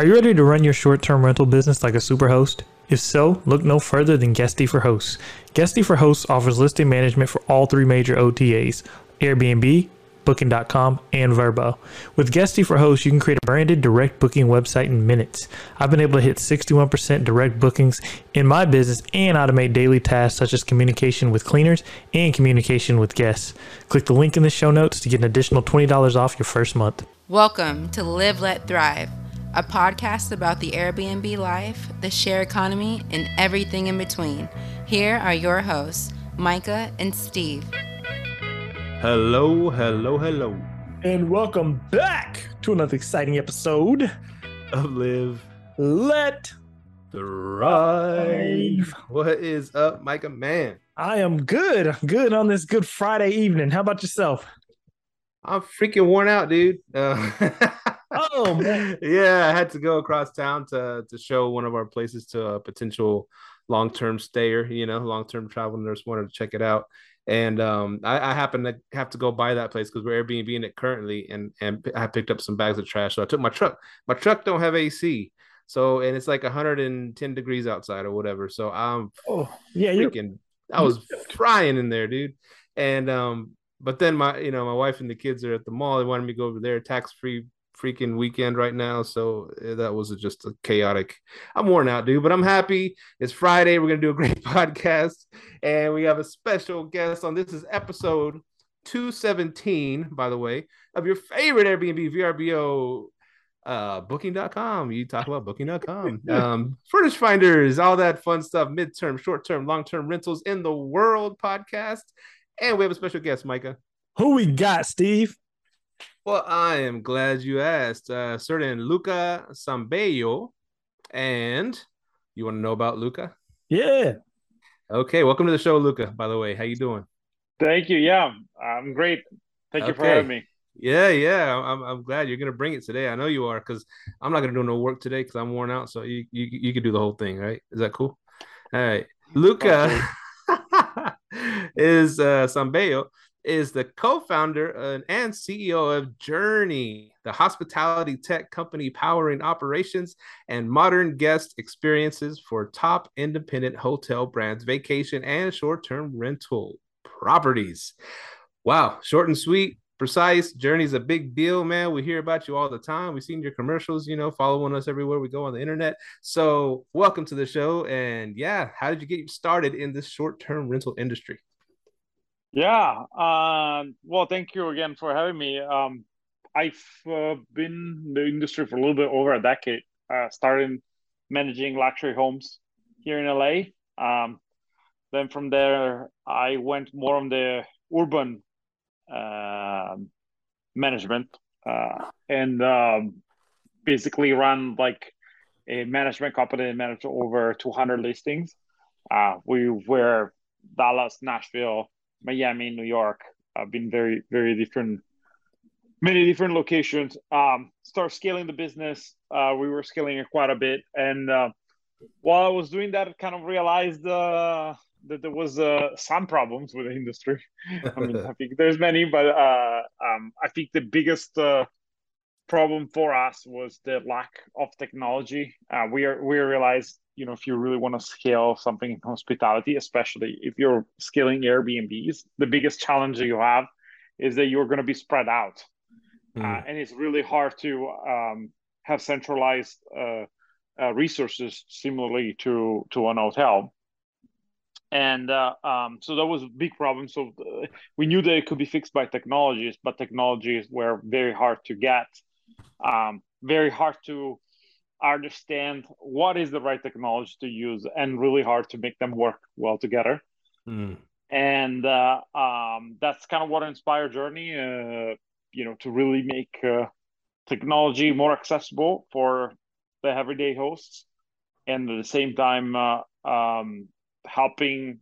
Are you ready to run your short term rental business like a superhost? If so, look no further than Guesty for Hosts. Guesty for Hosts offers listing management for all three major OTAs Airbnb, Booking.com, and VRBO. With Guesty for Hosts, you can create a branded direct booking website in minutes. I've been able to hit 61% direct bookings in my business and automate daily tasks such as communication with cleaners and communication with guests. Click the link in the show notes to get an additional $20 off your first month. Welcome to Live, Let, Thrive a podcast about the Airbnb life, the share economy, and everything in between. Here are your hosts, Myka and Steve. Hello, hello, hello. And welcome back to another exciting episode of Live, Let, Thrive. What is up, Myka? Man, I am good. I'm good on this good Friday evening. How about yourself? I'm freaking worn out, dude. Uh, oh man. yeah, I had to go across town to to show one of our places to a potential long term stayer. You know, long term travel nurse wanted to check it out, and um, I, I happen to have to go buy that place because we're Airbnb in it currently, and and I picked up some bags of trash. So I took my truck. My truck don't have AC. So and it's like 110 degrees outside or whatever. So I'm oh yeah, freaking I was frying in there, dude. And um, but then my you know my wife and the kids are at the mall. They wanted me to go over there, tax free freaking weekend right now. So eh, that was just a chaotic. I'm worn out, dude, but I'm happy. It's Friday. We're gonna do a great podcast, and we have a special guest on. This is episode 217, by the way, of your favorite Airbnb VRBO uh booking.com you talk about booking.com um furnish finders all that fun stuff midterm short-term long-term rentals in the world podcast and we have a special guest Myka who we got steve well, I am glad you asked. Uh, certain Luca Zambello, and you want to know about Luca? Yeah. Okay, welcome to the show, Luca. By the way, how you doing? Thank you. Yeah, I'm great. Thank you for having me. Yeah, yeah, I'm, I'm glad you're gonna bring it today. I know you are because I'm not gonna do no work today because I'm worn out. So you you you can do the whole thing, right? Is that cool? All right, Luca is uh, Zambello is the co-founder uh, and CEO of Jurny, the hospitality tech company powering operations and modern guest experiences for top independent hotel brands, vacation and short-term rental properties. Wow, short and sweet, precise. Jurny's a big deal, man. We hear about you all the time. We've seen your commercials, you know, following us everywhere we go on the internet. So, welcome to the show. And yeah, how did you get started in this short-term rental industry? Yeah. Um, well, thank you again for having me. Um, I've uh, been in the industry for a little bit over a decade. Uh, managing luxury homes here in LA. Um, then from there, I went more on the urban uh, management and um, basically run like a management company and managed over 200 listings. Uh, we were Dallas, Nashville, Miami, New York. I've been very, very different, many different locations. Um, start scaling the business. Uh, we were scaling it quite a bit, and uh, while I was doing that, I kind of realized uh, that there was uh, some problems with the industry. I mean, I think there's many, but uh, um, I think the biggest uh, problem for us was the lack of technology. Uh, we are we realized you know if you really want to scale something in hospitality especially if you're scaling airbnbs the biggest challenge you have is that you're going to be spread out. Mm. uh, and it's really hard to um, have centralized uh, uh, resources similarly to to an hotel. And uh, um, so that was a big problem. So uh, we knew that it could be fixed by technologies but technologies were very hard to get. Um, very hard to understand what is the right technology to use and really hard to make them work well together. Mm. and uh, um, that's kind of what inspired Jurny uh, you know to really make uh, technology more accessible for the everyday hosts and at the same time uh, um, helping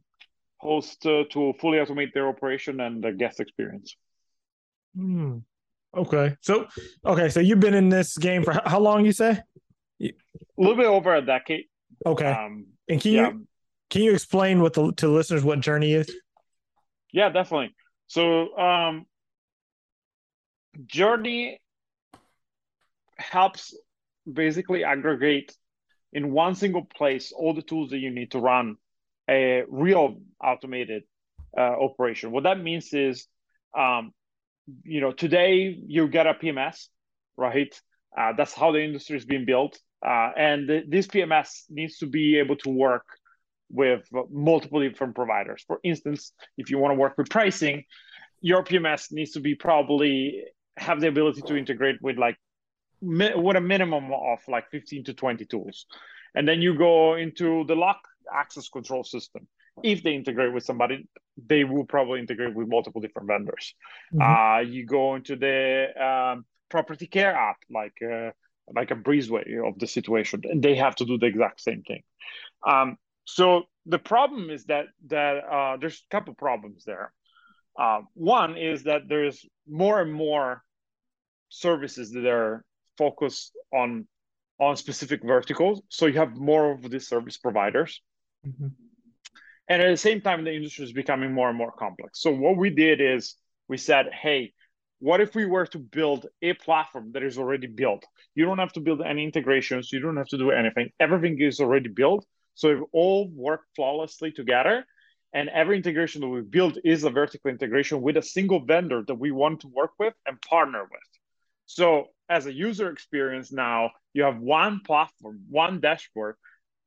hosts uh, to fully automate their operation and the guest experience. Mm. okay. So okay. So you've been in this game for how long you say a little bit over a decade. Okay. Um, and can yeah. you can you explain what the to listeners what Jurny is? Yeah, definitely. So, um, Jurny helps basically aggregate in one single place all the tools that you need to run a real automated uh, operation. What that means is, um, you know, today you get a PMS, right? Uh, that's how the industry is being built, uh, and the, this PMS needs to be able to work with multiple different providers. For instance, if you want to work with pricing, your PMS needs to be probably have the ability to integrate with like with a minimum of like 15 to 20 tools. And then you go into the lock access control system. If they integrate with somebody, they will probably integrate with multiple different vendors. Mm-hmm. Uh, you go into the um, property care app, like uh, like a breezeway of the situation, and they have to do the exact same thing. Um, so the problem is that that uh, there's a couple problems there. Uh, one is that there's more and more services that are focused on on specific verticals. So you have more of these service providers. Mm-hmm. And at the same time, the industry is becoming more and more complex. So what we did is we said, hey, what if we were to build a platform that is already built? You don't have to build any integrations. You don't have to do anything. Everything is already built. So it all work flawlessly together. And every integration that we build is a vertical integration with a single vendor that we want to work with and partner with. So as a user experience now, you have one platform, one dashboard,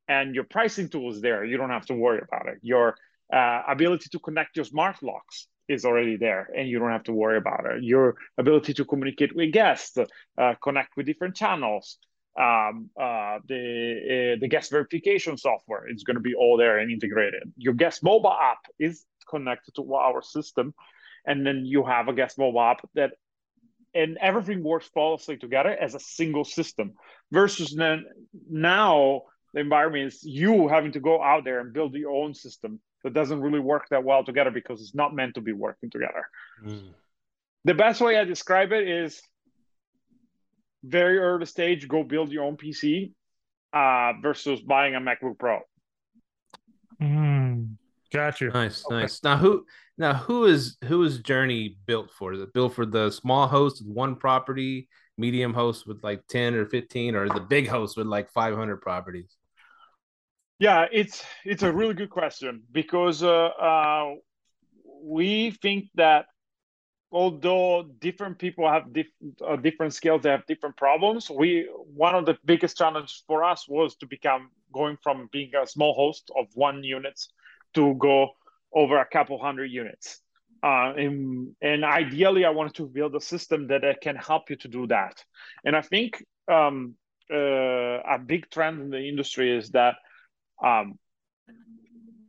and your pricing tool is there. You don't have to worry about it. Your uh, ability to connect your smart locks is already there, and you don't have to worry about it. Your ability to communicate with guests, uh, connect with different channels, um, uh, the uh, the guest verification software is going to be all there and integrated. Your guest mobile app is connected to our system, and then you have a guest mobile app that and everything works flawlessly together as a single system versus then now the environment is you having to go out there and build your own system that doesn't really work that well together because it's not meant to be working together mm. the best way i describe it is very early stage go build your own pc uh, versus buying a macbook pro mm. got you nice okay. nice now who now, who is who is Jurny built for? Is it built for the small host with one property, medium host with like ten or fifteen, or the big host with like five hundred properties? Yeah, it's it's a really good question because uh, uh, we think that although different people have diff- uh, different skills, they have different problems. We one of the biggest challenges for us was to become going from being a small host of one units to go over a couple hundred units. Uh, and, and, ideally, I wanted to build a system that can help you to do that. And I think um, uh, a big trend in the industry is that um,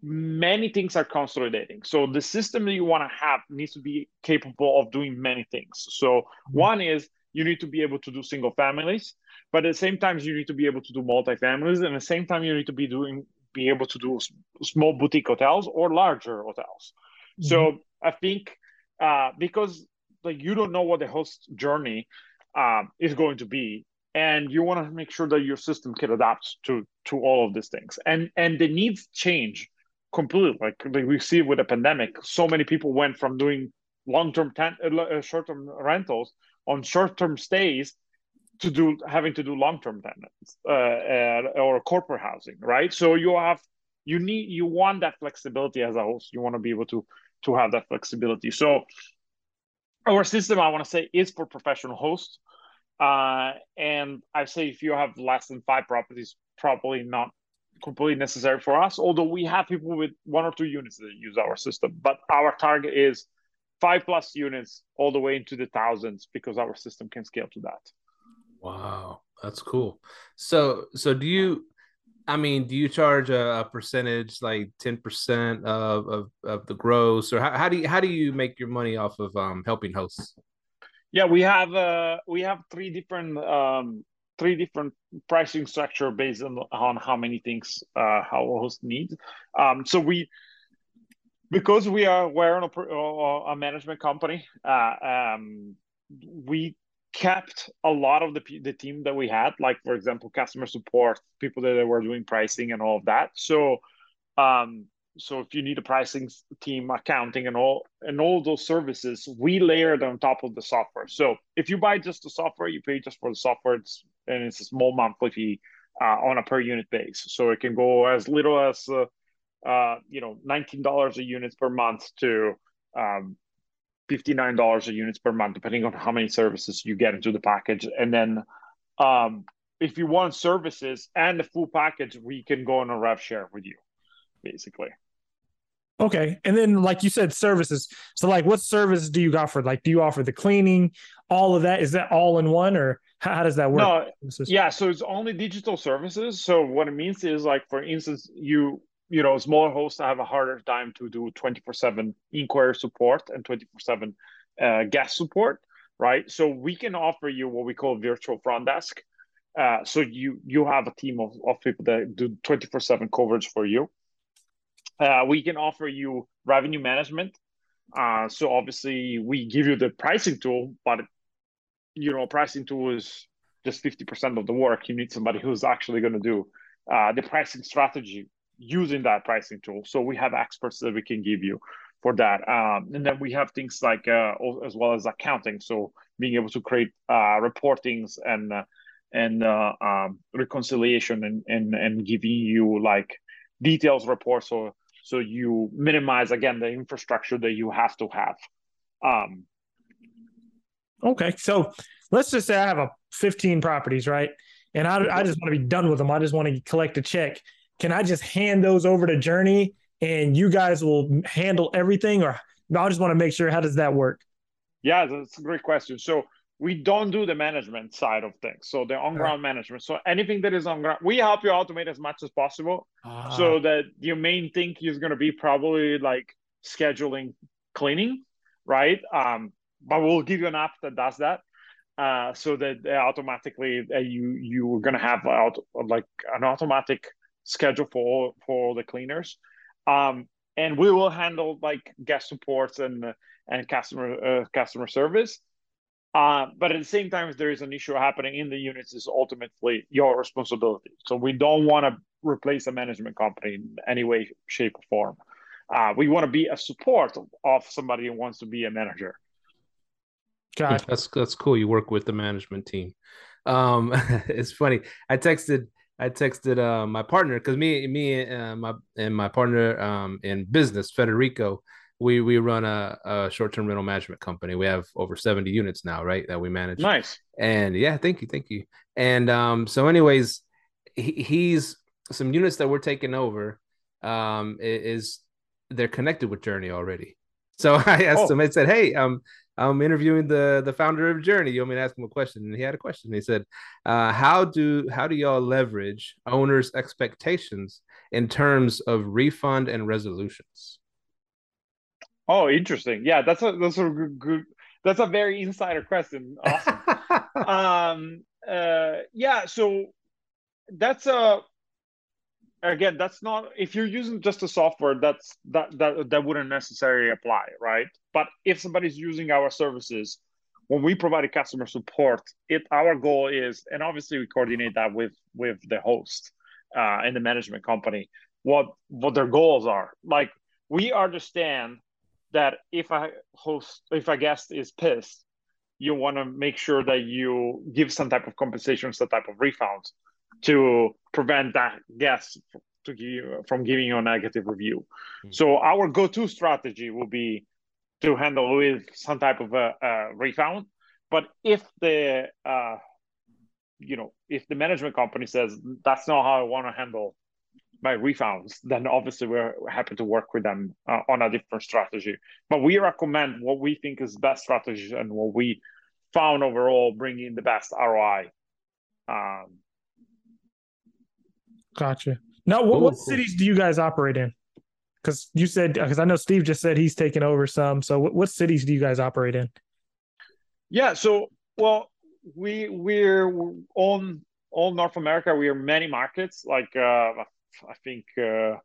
many things are consolidating. So the system that you want to have needs to be capable of doing many things. So mm-hmm. one is you need to be able to do single families, but at the same time you need to be able to do multi-families, and at the same time you need to be doing be able to do small boutique hotels or larger hotels. Mm-hmm. So I think uh, because like you don't know what the host journey um, is going to be, and you want to make sure that your system can adapt to to all of these things, and and the needs change completely. Like, like we see with the pandemic, so many people went from doing long term, ten- uh, short term rentals on short term stays to do having to do long-term tenants uh, or corporate housing right? So you have you need you want that flexibility as a host. You want to be able to to have that flexibility. So our system i want to say is for professional hosts uh, and i say if you have less than five properties probably not completely necessary for us although we have people with one or two units that use our system but our target is five plus units all the way into the thousands because our system can scale to that Wow, that's cool. So, so do you? I mean, do you charge a, percentage, like ten percent of, of of the gross, or how, how do you how do you make your money off of um, helping hosts? Yeah, we have uh, we have three different um, three different pricing structure based on, on how many things uh, how host needs. Um, so we because we are we're a, a management company, uh, um, we kept a lot of the the team that we had, like for example, customer support, people that were doing pricing and all of that. So, um, so if you need a pricing team, accounting, and all and all those services, we layer layered on top of the software. So if you buy just the software, you pay just for the software. It's and it's a small monthly fee uh, on a per unit base. So it can go as little as uh, uh, you know nineteen dollars a unit per month to um, fifty nine dollars a unit per month, depending on how many services you get into the package. And then um, if you want services and the full package, we can go on a rev share with you, basically. Okay. And then like you said, services. So like what service do you offer? Like do you offer the cleaning, all of that? Is that all in one or how, how does that work? No, yeah. So it's only digital services. So what it means is like, for instance, you, you know, smaller hosts have a harder time to do 24 seven inquiry support and 24 seven uh, guest support, right? So we can offer you what we call virtual front desk. Uh, so you you have a team of, of people that do 24 7 coverage for you uh, we can offer you revenue management. Uh, so obviously we give you the pricing tool, but you know, pricing tool is just 50% of the work. You need somebody who's actually going to do uh, the pricing strategy using that pricing tool. So we have experts that we can give you for that. Um, and then we have things like uh, as well as accounting. So being able to create uh, reportings and uh, and uh, um, reconciliation and, and and giving you like details reports so so you minimize again the infrastructure that you have to have. Um, okay so let's just say i have a 15 properties right? And i, I just want to be done with them. I just want to collect a check. Can i just hand those over to Jurny and you guys will handle everything or i just want to make sure how does that work? Yeah that's a great question. So we don't do the management side of things. So the on ground right. management. So anything that is on ground, we help you automate as much as possible. Uh, so that your main thing is going to be probably like scheduling cleaning, right? Um, but we'll give you an app that does that. Uh, so that automatically uh, you you're gonna have out like an automatic schedule for for the cleaners, um, and we will handle like guest supports and and customer uh, customer service uh, but at the same time, if there is an issue happening in the units, is ultimately your responsibility. So we don't want to replace a management company in any way, shape, or form. Uh, we want to be a support of somebody who wants to be a manager. God, that's that's cool. You work with the management team. Um, it's funny. I texted I texted uh, my partner because me me uh, my and my partner um, in business Federico we we run a, a short-term rental management company. We have over 70 units now, right? That we manage. Nice. And yeah, thank you, thank you. And um, so, anyways, he, he's some units that we're taking over. Um, is they're connected with Jurny already. So I asked oh. him. I said, "Hey, um, I'm interviewing the the founder of Jurny. You want me to ask him a question?" And he had a question. He said, uh, "How do how do y'all leverage owners' expectations in terms of refund and resolutions?" Oh, interesting. Yeah, that's a that's a good, good that's a very insider question. Awesome. um, uh, yeah, so that's a again that's not if you're using just the software that's that that that wouldn't necessarily apply right but if somebody's using our services when we provide customer support it our goal is and obviously we coordinate that with with the host uh, and the management company what what their goals are like we understand that if a host, if a guest is pissed, you want to make sure that you give some type of compensation, some type of refund to prevent that guest to give, from giving you a negative review. Mm-hmm. So our go-to strategy will be to handle with some type of a, a refund. But if the uh, you know if the management company says that's not how I want to handle my refunds, then obviously we're happy to work with them uh, on a different strategy. But we recommend what we think is best strategy and what we found overall bringing the best ROI. Um, gotcha. Now, what, what cities do you guys operate in? Because you said, because I know Steve just said he's taking over some. So, what, what cities do you guys operate in? Yeah. So, well, we we're on all North America. We are many markets, like uh, I think uh,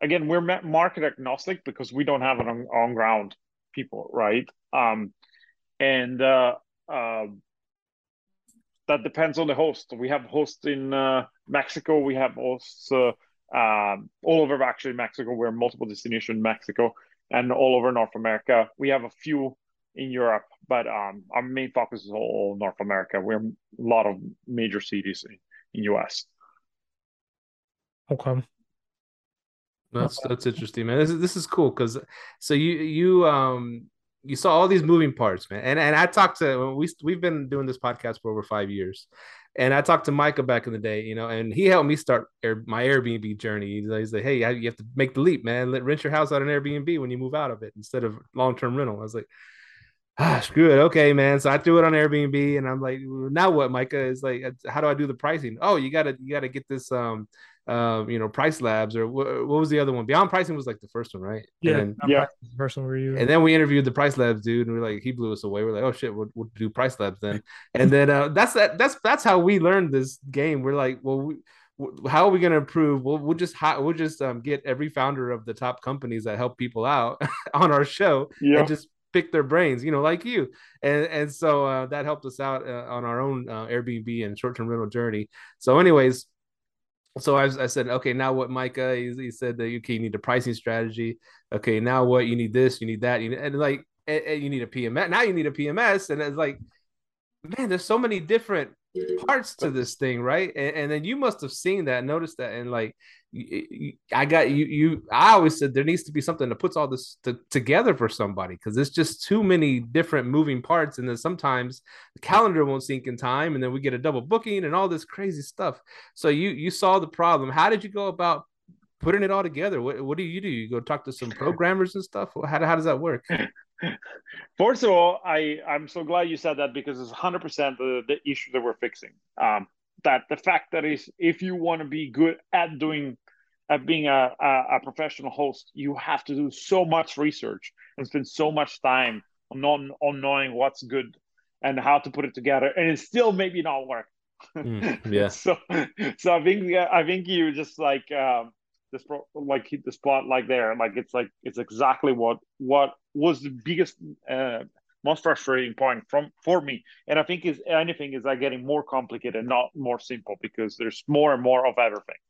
again we're market agnostic because we don't have an on, on ground people, right? Um, and uh, uh, that depends on the host. We have hosts in uh, Mexico. We have hosts uh, um, all over actually Mexico. We're multiple destination in Mexico and all over North America. We have a few in Europe, but um, our main focus is all North America. We're a lot of major cities in, in US. Okay. That's that's interesting, man. This is this is cool because so you you um you saw all these moving parts, man. And and I talked to we we've been doing this podcast for over five years, and I talked to Myka back in the day, you know, and he helped me start Air, my Airbnb journey. He's like, he's like, hey, you have to make the leap, man. Let rent your house out on Airbnb when you move out of it instead of long term rental. I was like, ah, screw it. Okay, man. So I threw it on Airbnb, and I'm like, now what, Myka? Is like, how do I do the pricing? Oh, you gotta you gotta get this um um, you know, PriceLabs or what, what was the other one? Beyond Pricing was like the first one, right? Yeah, and then, yeah. The first one were you? And then we interviewed the PriceLabs dude, and we are like, he blew us away. We're like, oh shit, we'll, we'll do PriceLabs then. and then uh, that's that. That's that's how we learned this game. We're like, well, we, how are we going to improve? We'll, we'll just we'll just um, get every founder of the top companies that help people out on our show yeah. and just pick their brains, you know, like you. And and so uh, that helped us out uh, on our own uh, Airbnb and short term rental journey. So, anyways, so I, I said, okay, now what, Myka? He, he said that okay, you need a pricing strategy. Okay, now what? You need this, you need that, you need, and like, and, and you need a PMS. Now you need a PMS, and it's like, man, there's so many different parts to this thing, right? And, and then you must have seen that, noticed that, and like, I got you. You, I always said there needs to be something that puts all this to, together for somebody because it's just too many different moving parts, and then sometimes the calendar won't sync in time, and then we get a double booking and all this crazy stuff. So you you saw the problem. How did you go about putting it all together? What what do you do? You go talk to some programmers and stuff. How how does that work? First of all, I I'm so glad you said that because it's 100 percent the issue that we're fixing. Um, that the fact that is if you want to be good at doing at being a, a, a, professional host you have to do so much research and spend so much time on, on, on knowing what's good and how to put it together and it still maybe not work. Mm, yeah. So so i think i think you just like um this like hit the spot like there like it's like it's exactly what what was the biggest uh, most frustrating point from for me. And I think is anything is like getting more complicated, not more simple, because there's more and more of everything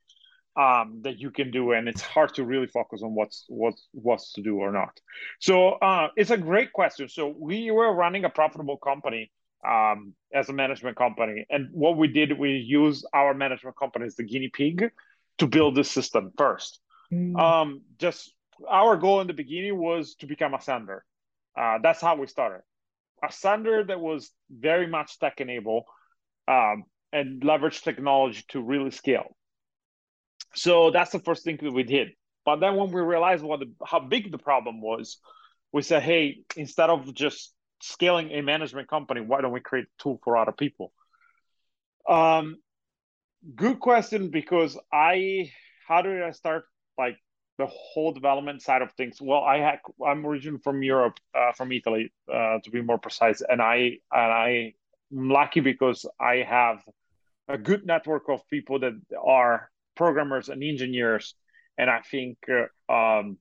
um, that you can do, and it's hard to really focus on what's what's what's to do or not. So uh, it's a great question. So we were running a profitable company um, as a management company, and what we did, we used our management company as the guinea pig to build this system first. Mm. Um, just our goal in the beginning was to become a sender uh, that's how we started. A sender that was very much tech enabled um, and leverage technology to really scale. So that's the first thing that we did. But then when we realized what the, how big the problem was, we said, hey, instead of just scaling a management company, why don't we create a tool for other people? Um, good question because I, how did I start like the whole development side of things. Well i i'm originally from europe uh, from italy uh, to be more precise and i and i am lucky because i have a good network of people that are programmers and engineers and i think uh, um,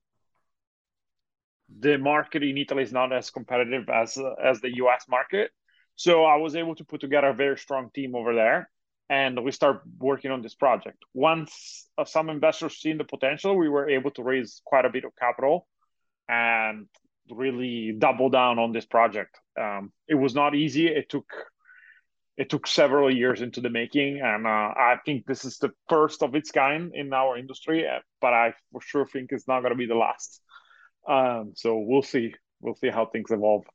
the market in italy is not as competitive as as the us market. So i was able to put together a very strong team over there and we start working on this project. Once uh, some investors seen the potential, we were able to raise quite a bit of capital and really double down on this project. Um, it was not easy. It took it took several years into the making, and uh, I think this is the first of its kind in our industry. Uh, but I for sure think it's not going to be the last. Um, so we'll see. We'll see how things evolve.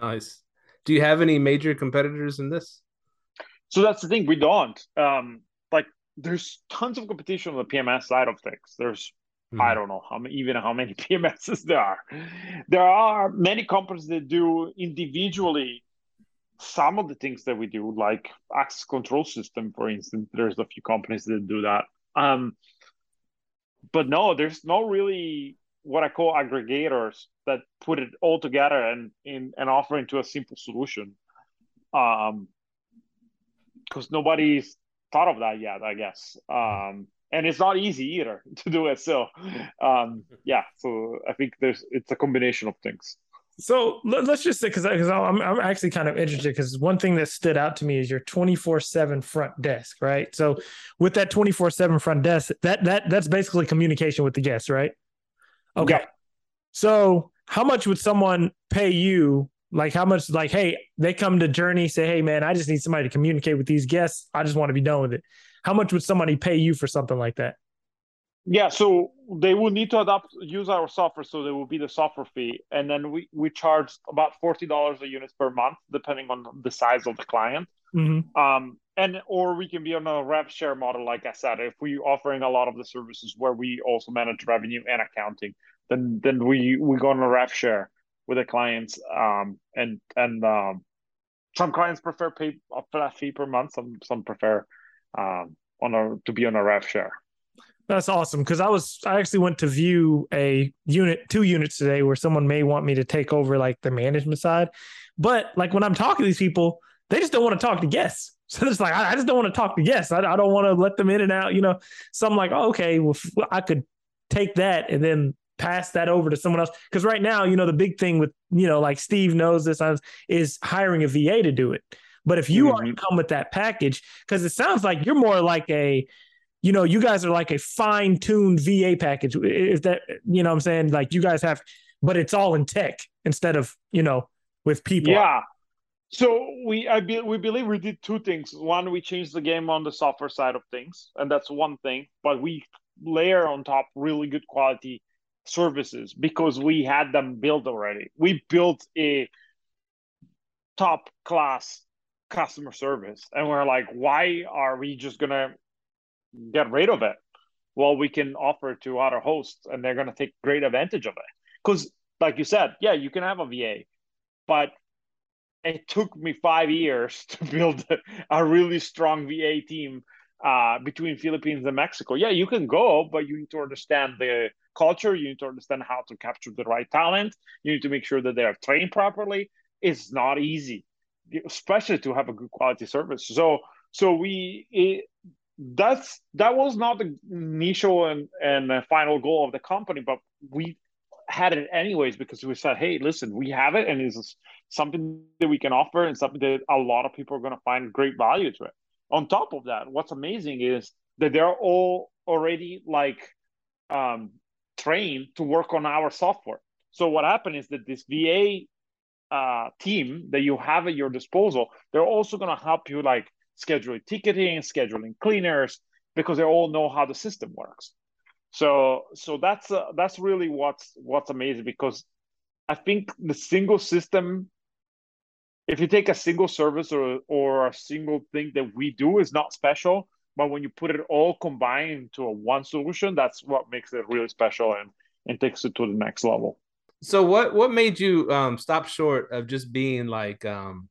Nice. Do you have any major competitors in this? So that's the thing. We don't. Um, like, there's tons of competition on the PMS side of things. There's mm. I don't know how many, even how many PMSs there are. There are many companies that do individually some of the things that we do, like access control system, for instance. There's a few companies that do that. Um, but no, there's no really what I call aggregators that put it all together and in and offer into a simple solution. Um, because nobody's thought of that yet, I guess. Um, and it's not easy either to do it. So, um, yeah. So I think there's it's a combination of things. So let's just say because because I'm I'm actually kind of interested because one thing that stood out to me is your 24 seven front desk, right? So with that 24 seven front desk, that that that's basically communication with the guests, right? Okay. Yeah. So how much would someone pay you Like how much? Like hey, they come to Jurny, say hey man, I just need somebody to communicate with these guests. I just want to be done with it. How much would somebody pay you for something like that? Yeah, so they will need to adopt use our software, so there will be the software fee, and then we we charge about forty dollars a unit per month, depending on the size of the client. Mm-hmm. Um, and or we can be on a rev share model, like I said, if we're offering a lot of the services where we also manage revenue and accounting, then then we we go on a rev share with the clients. Um, and and um, some clients prefer pay a flat fee per month. Some some prefer um on a to be on a rev share. That's awesome because I was I actually went to view a unit, two units today, where someone may want me to take over like the management side, but like when I'm talking to these people, they just don't want to talk to guests. So it's like I, I just don't want to talk to guests. I, I don't want to let them in and out. You know, so I'm like, oh, okay, well, I could take that and then pass that over to someone else. Because right now, you know, the big thing with you know, like Steve knows this is hiring a VA to do it. But if you mm-hmm. already come with that package, because it sounds like you're more like a you know, you guys are like a fine tuned VA package. Is that, you know what I'm saying? Like you guys have, but it's all in tech instead of, you know, with people. Yeah. So we I be, we believe we did two things. One, we changed the game on the software side of things, and that's one thing. But we layer on top really good quality services because we had them built already. We built a top class customer service, and we're like, why are we just gonna get rid of it? Well we can offer to other hosts and they're going to take great advantage of it. Because like you said yeah you can have a va but it took me five years to build a really strong va team uh, between philippines and mexico. Yeah you can go but you need to understand the culture you need to understand how to capture the right talent you need to make sure that they are trained properly it's not easy especially to have a good quality service so so we it, that's that was not the initial and and final goal of the company, but we had it anyways because we said, hey, listen, we have it, and it's something that we can offer, and something that a lot of people are going to find great value to it. On top of that, what's amazing is that they're all already like um, trained to work on our software. So what happened is that this VA uh, team that you have at your disposal, they're also going to help you like scheduling ticketing, scheduling cleaners, because they all know how the system works. So so that's uh, that's really what's what's amazing because I think the single system, if you take a single service or or a single thing that we do is not special, but when you put it all combined into a one solution, that's what makes it really special and and takes it to the next level. So what what made you um, stop short of just being like um,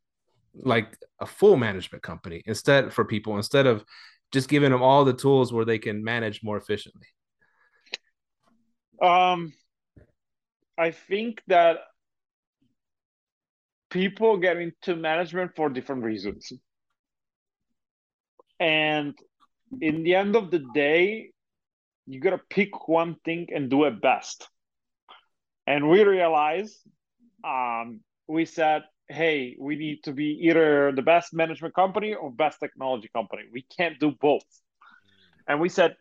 like a full management company instead for people instead of just giving them all the tools where they can manage more efficiently um i think that people get into management for different reasons and in the end of the day you got to pick one thing and do it best and we realize um, we said hey, we need to be either the best management company or best technology company. We can't do both. And we said,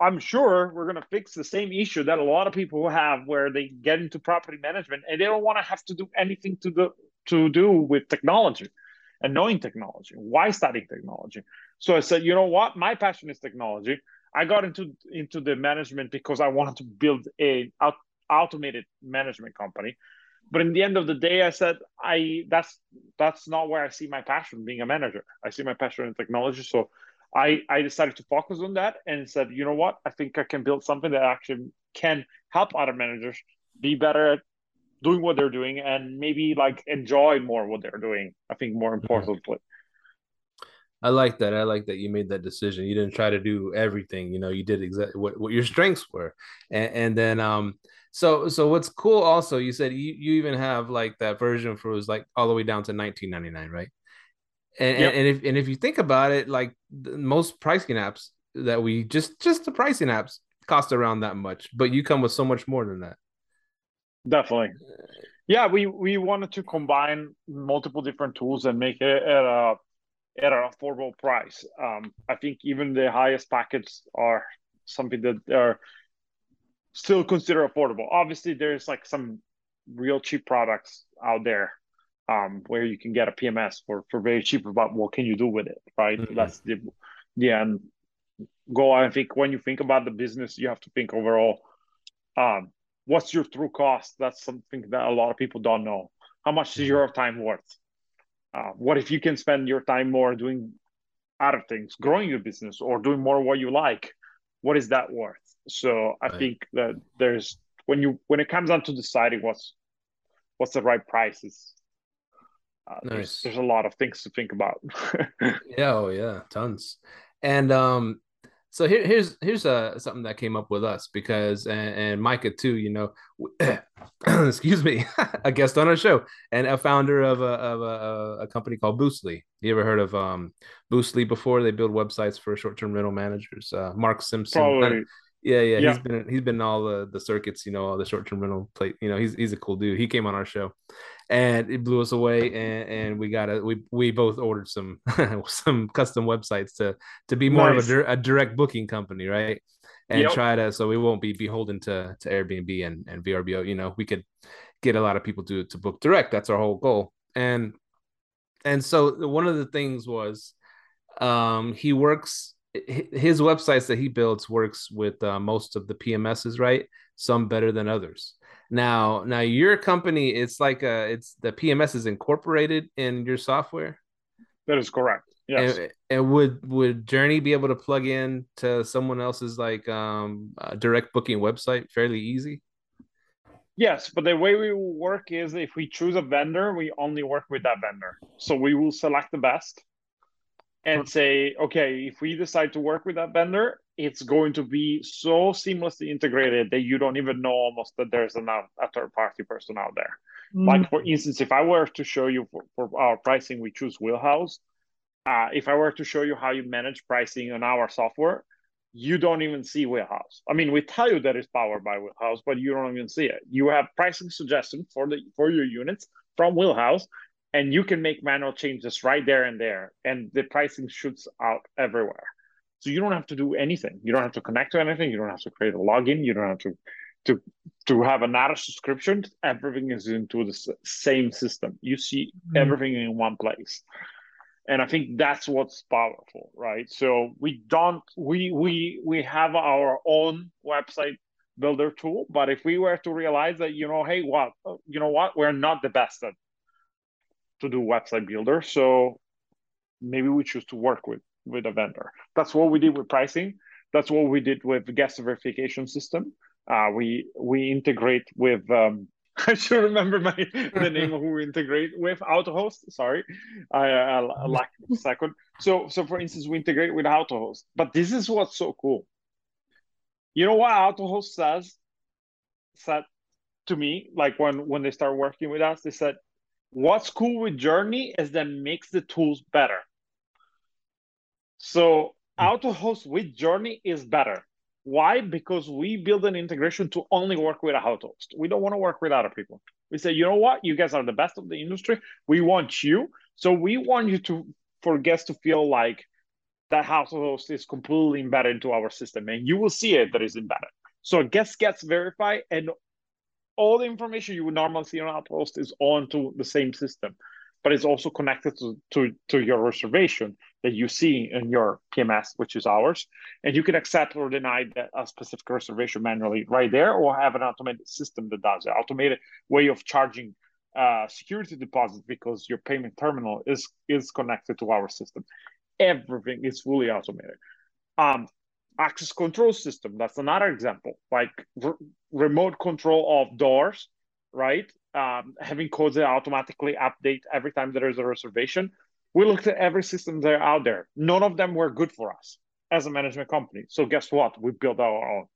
I'm sure we're going to fix the same issue that a lot of people have where they get into property management and they don't want to have to do anything to the to do with technology and knowing technology. Why studying technology? So I said, you know what? My passion is technology. I got into into the management because I wanted to build a automated management company but in the end of the day i said i that's that's not where i see my passion being a manager i see my passion in technology so i i decided to focus on that and said you know what i think i can build something that actually can help other managers be better at doing what they're doing and maybe like enjoy more what they're doing i think more importantly I like that. I like that you made that decision. You didn't try to do everything. You know, you did exactly what, what your strengths were, and, and then um, so so what's cool also, you said you, you even have like that version for was like all the way down to 1999, right? And, yep. and, and if and if you think about it, like most pricing apps that we just just the pricing apps cost around that much, but you come with so much more than that. Definitely. Yeah, we we wanted to combine multiple different tools and make it at a at an affordable price. Um, I think even the highest packets are something that are still consider affordable. Obviously, there's like some real cheap products out there, um, where you can get a PMS for for very cheap. About what can you do with it, right? Mhm. That's the yeah. And go. I think when you think about the business, you have to think overall. Um, what's your true cost? That's something that a lot of people don't know. How much is your time worth? Uh, what if you can spend your time more doing other things, growing your business, or doing more what you like? What is that worth? So I Right. think that there's when you when it comes down to deciding what's what's the right prices. Uh, there's, there's a lot of things to think about. Yeah, oh yeah, tons. And um, so here, here's here's uh something that came up with us because and, and Myka too, you know, excuse me, a guest on our show and a founder of a of a, a company called Boostly. You ever heard of um Boostly before? They build websites for short-term rental managers. Uh, Mark Simpson. Probably. Yeah, yeah, Yeah. he's been he's been in all the the circuits, you know, all the short term rental plate. You know, he's he's a cool dude. He came on our show, and it blew us away. And and we got a we we both ordered some some custom websites to to be more Nice. of a, a direct booking company, right? And Yep. try to so we won't be beholden to to Airbnb and and VRBO. You know, we could get a lot of people to to book direct. That's our whole goal. And and so one of the things was um he works his websites that he builds works with uh, most of the pms's right some better than others now now your company it's like uh it's the pms is incorporated in your software That is correct. Yes. and, and would would Jurny be able to plug in to someone else's like um uh, direct booking website fairly easy Yes, but the way we work is if we choose a vendor, we only work with that vendor. So we will select the best and say, okay, if we decide to work with that vendor, it's going to be so seamlessly integrated that you don't even know almost that there's an, a third party person out there. Like for instance, if I were to show you for, for our pricing, we choose Wheelhouse. Uh, if I were to show you how you manage pricing on our software, you don't even see Wheelhouse. I mean, we tell you that it's powered by Wheelhouse, but you don't even see it. You have pricing suggestions for the for your units from Wheelhouse, and you can make manual changes right there and there, and the pricing shoots out everywhere. So you don't have to do anything. You don't have to connect to anything. You don't have to create a login. You don't have to to to have another subscription. Everything is into the same system. You see Mm. everything in one place and i think that's what's powerful right so we don't we we we have our own website builder tool but if we were to realize that you know hey what you know what we're not the best at to do website builder so maybe we choose to work with with a vendor that's what we did with pricing that's what we did with guest verification system uh, we we integrate with um, I should remember my the name of who we integrate with AutoHost. Sorry, I, I, I lack a second. So so for instance, we integrate with AutoHost. But this is what's so cool. You know what AutoHost says said to me, like when when they start working with us, they said, "What's cool with Jurny is that makes the tools better." So hmm. AutoHost with Jurny is better. Why? Because we build an integration to only work with AutoHost. We don't want to work with other people. We say, you know what? You guys are the best of the industry. We want you. So we want you to for guests to feel like AutoHost is completely embedded into our system, and you will see it that is embedded. So guest gets verified, and all the information you would normally see on AutoHost is onto the same system, but it's also connected to, to, to your reservation that you see in your PMS, which is ours. And you can accept or deny that a specific reservation manually right there, or have an automated system that does it, automated way of charging uh, security deposit because your payment terminal is is connected to our system. Everything is fully automated. Um, access control system, that's another example, like re- remote control of doors, right? Um, having codes that automatically update every time there is a reservation. We looked at every system that are out there. None of them were good for us as a management company. So guess what? We built our own.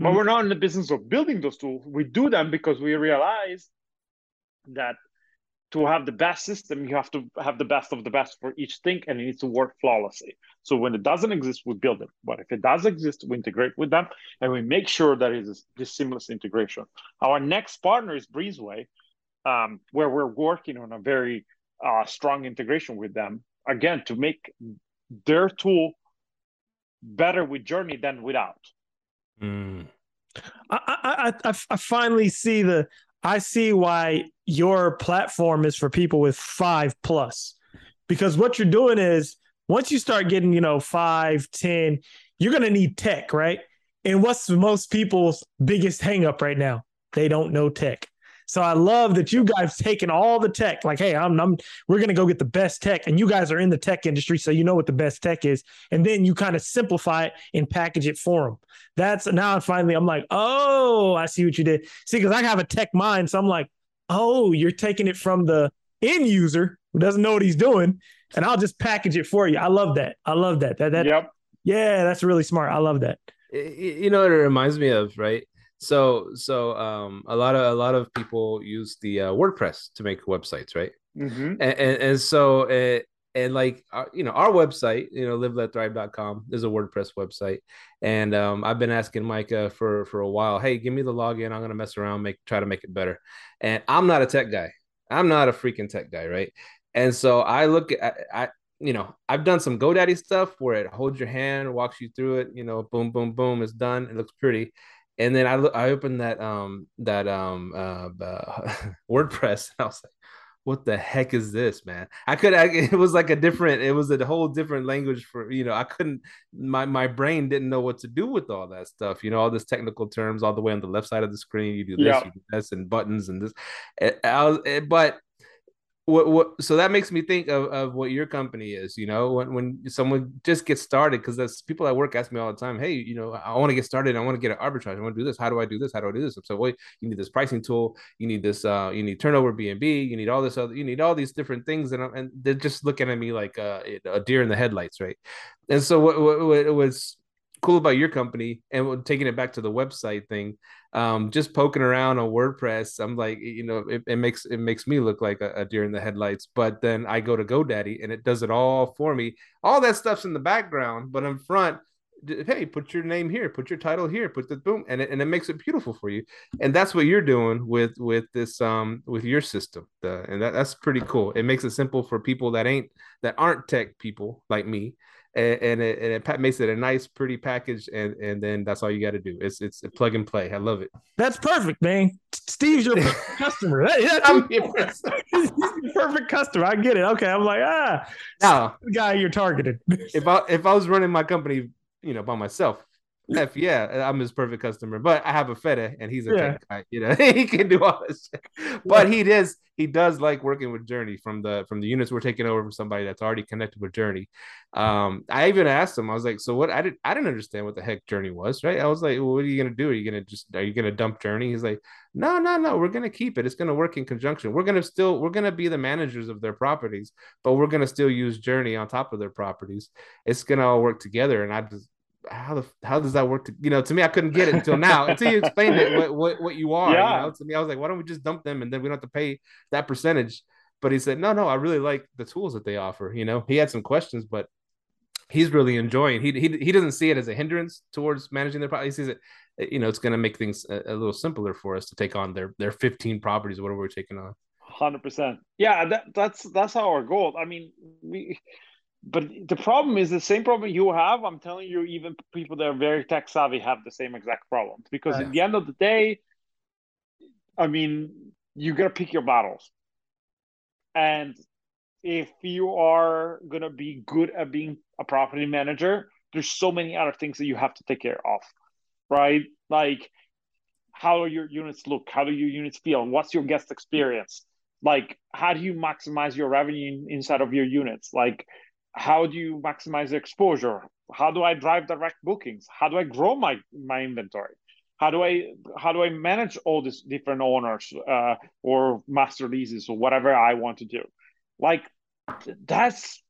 But we're not in the business of building those tools. We do them because we realize that to have the best system, you have to have the best of the best for each thing, and it needs to work flawlessly. So when it doesn't exist, we build it. But if it does exist, we integrate with them, and we make sure that it is this seamless integration. Our next partner is Breezeway, um, where we're working on a very uh, strong integration with them again to make their tool better with Jurny than without. Mm. I, I, I, I finally see the I see why your platform is for people with five plus. Because what you're doing is once you start getting, you know, five, 10, you're going to need tech, right? And what's most people's biggest hangup right now? They don't know tech. So I love that you guys taken all the tech. Like, hey, I'm, I'm we're gonna go get the best tech, and you guys are in the tech industry, so you know what the best tech is, and then you kind of simplify it and package it for them. That's now finally I'm like, oh, I see what you did. See, because I have a tech mind, so I'm like, oh, you're taking it from the end user who doesn't know what he's doing, and I'll just package it for you. I love that. I love that. That that. Yep. Yeah, that's really smart. I love that. You know what it reminds me of, right? So so um a lot of a lot of people use the uh, WordPress to make websites, right? Mm-hmm. And, and, and so uh, and like uh, you know our website you know liveletthrive.com is a wordpress website. And um, i've been asking Myka for for a while hey give me the login. I'm gonna mess around make try to make it better. And i'm not a tech guy. I'm not a freaking tech guy right? And so i look at i you know i've done some godaddy stuff where it holds your hand walks you through it you know boom boom boom it's done it looks pretty and then I I opened that um that um uh, uh WordPress and I was like, what the heck is this, man? I could I, it was like a different it was a whole different language for you know I couldn't my my brain didn't know what to do with all that stuff you know all this technical terms all the way on the left side of the screen you do this Yeah. you do this and buttons and this I was, but what what so that makes me think of, of what your company is you know when, when someone just gets started because that's people at work ask me all the time hey you know i want to get started i want to get an arbitrage i want to do this how do i do this how do i do this? I'm so wait you need this pricing tool you need this uh you need turnover bnb you need all this other you need all these different things and, and they're just looking at me like uh, a deer in the headlights right? And so what, what, what was cool about your company and taking it back to the website thing um, just poking around on WordPress, I'm like, you know, it, it makes it makes me look like a, a deer in the headlights. But then I go to GoDaddy and it does it all for me. All that stuff's in the background, but in front, hey, put your name here, put your title here, put the boom, and it, and it makes it beautiful for you. And that's what you're doing with with this um with your system. The, and that, that's pretty cool. It makes it simple for people that ain't that aren't tech people like me and, and it, and it makes it a nice, pretty package, and and then that's all you got to do. It's it's a plug and play. I love it. That's perfect, man. Steve's your perfect customer. That- that's- I'm your perfect customer. I get it. Okay, I'm like, ah, now, the guy you're targeted. if I if I was running my company, you know, by myself, F yeah, I'm his perfect customer. But I have a feta, and he's a Yeah. guy. You know, he can do all this. Shit. But he does he does like working with Jurny from the from the units we're taking over from somebody that's already connected with Jurny. Um, I even asked him. I was like, so what? I didn't I didn't understand what the heck Jurny was. Right? I was like, well, what are you gonna do? Are you gonna just are you gonna dump Jurny? He's like, no, no, no. We're gonna keep it. It's gonna work in conjunction. We're gonna still we're gonna be the managers of their properties, but we're gonna still use Jurny on top of their properties. It's gonna all work together. And I just how the how does that work? To, you know, to me, I couldn't get it until now. until you explained it, what, what what you are. Yeah. You know, to me, I was like, why don't we just dump them and then we don't have to pay that percentage? But he said, no, no, I really like the tools that they offer. You know, he had some questions, but he's really enjoying. He he he doesn't see it as a hindrance towards managing their property. He sees it, eh, you know, it's going to make things a, a little simpler for us to take on their their 15 properties, whatever we're taking on. Hundred percent. Yeah, that that's that's our goal. I mean, we. But the problem is the same problem you have. I'm telling you, even people that are very tech savvy have the same exact problems because at the end of the day, I mean, you gotta pick your battles. And if you are gonna be good at being a property manager, there's so many other things that you have to take care of, right? Like, how do your units look? How do your units feel? What's your guest experience? Like, how do you maximize your revenue inside of your units? Like, how do you maximize the exposure? How do I drive direct bookings? How do I grow my my inventory? How do I how do I manage all these different owners uh, or master leases or whatever I want to do? Like, that's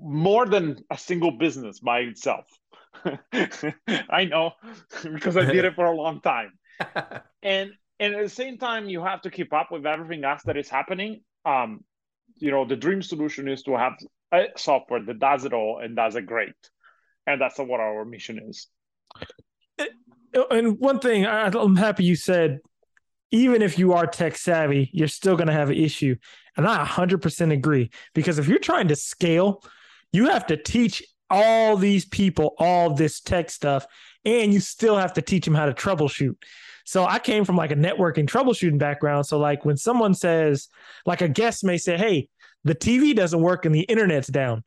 more than a single business by itself. I know because I did it for a long time and and at the same time you have to keep up with everything else that is happening um you know the dream solution is to have a software that does it all and does it great and that's what our mission is uh, uh, And one thing I'm happy you said, even if you are tech savvy, you're still going to have an issue. And I 100% agree because if you're trying to scale, you have to teach all these people all this tech stuff, and you still have to teach them how to troubleshoot. So I came from like a networking troubleshooting background. So like when someone says, like a guest may say, "Hey, the TV doesn't work and the internet's down,"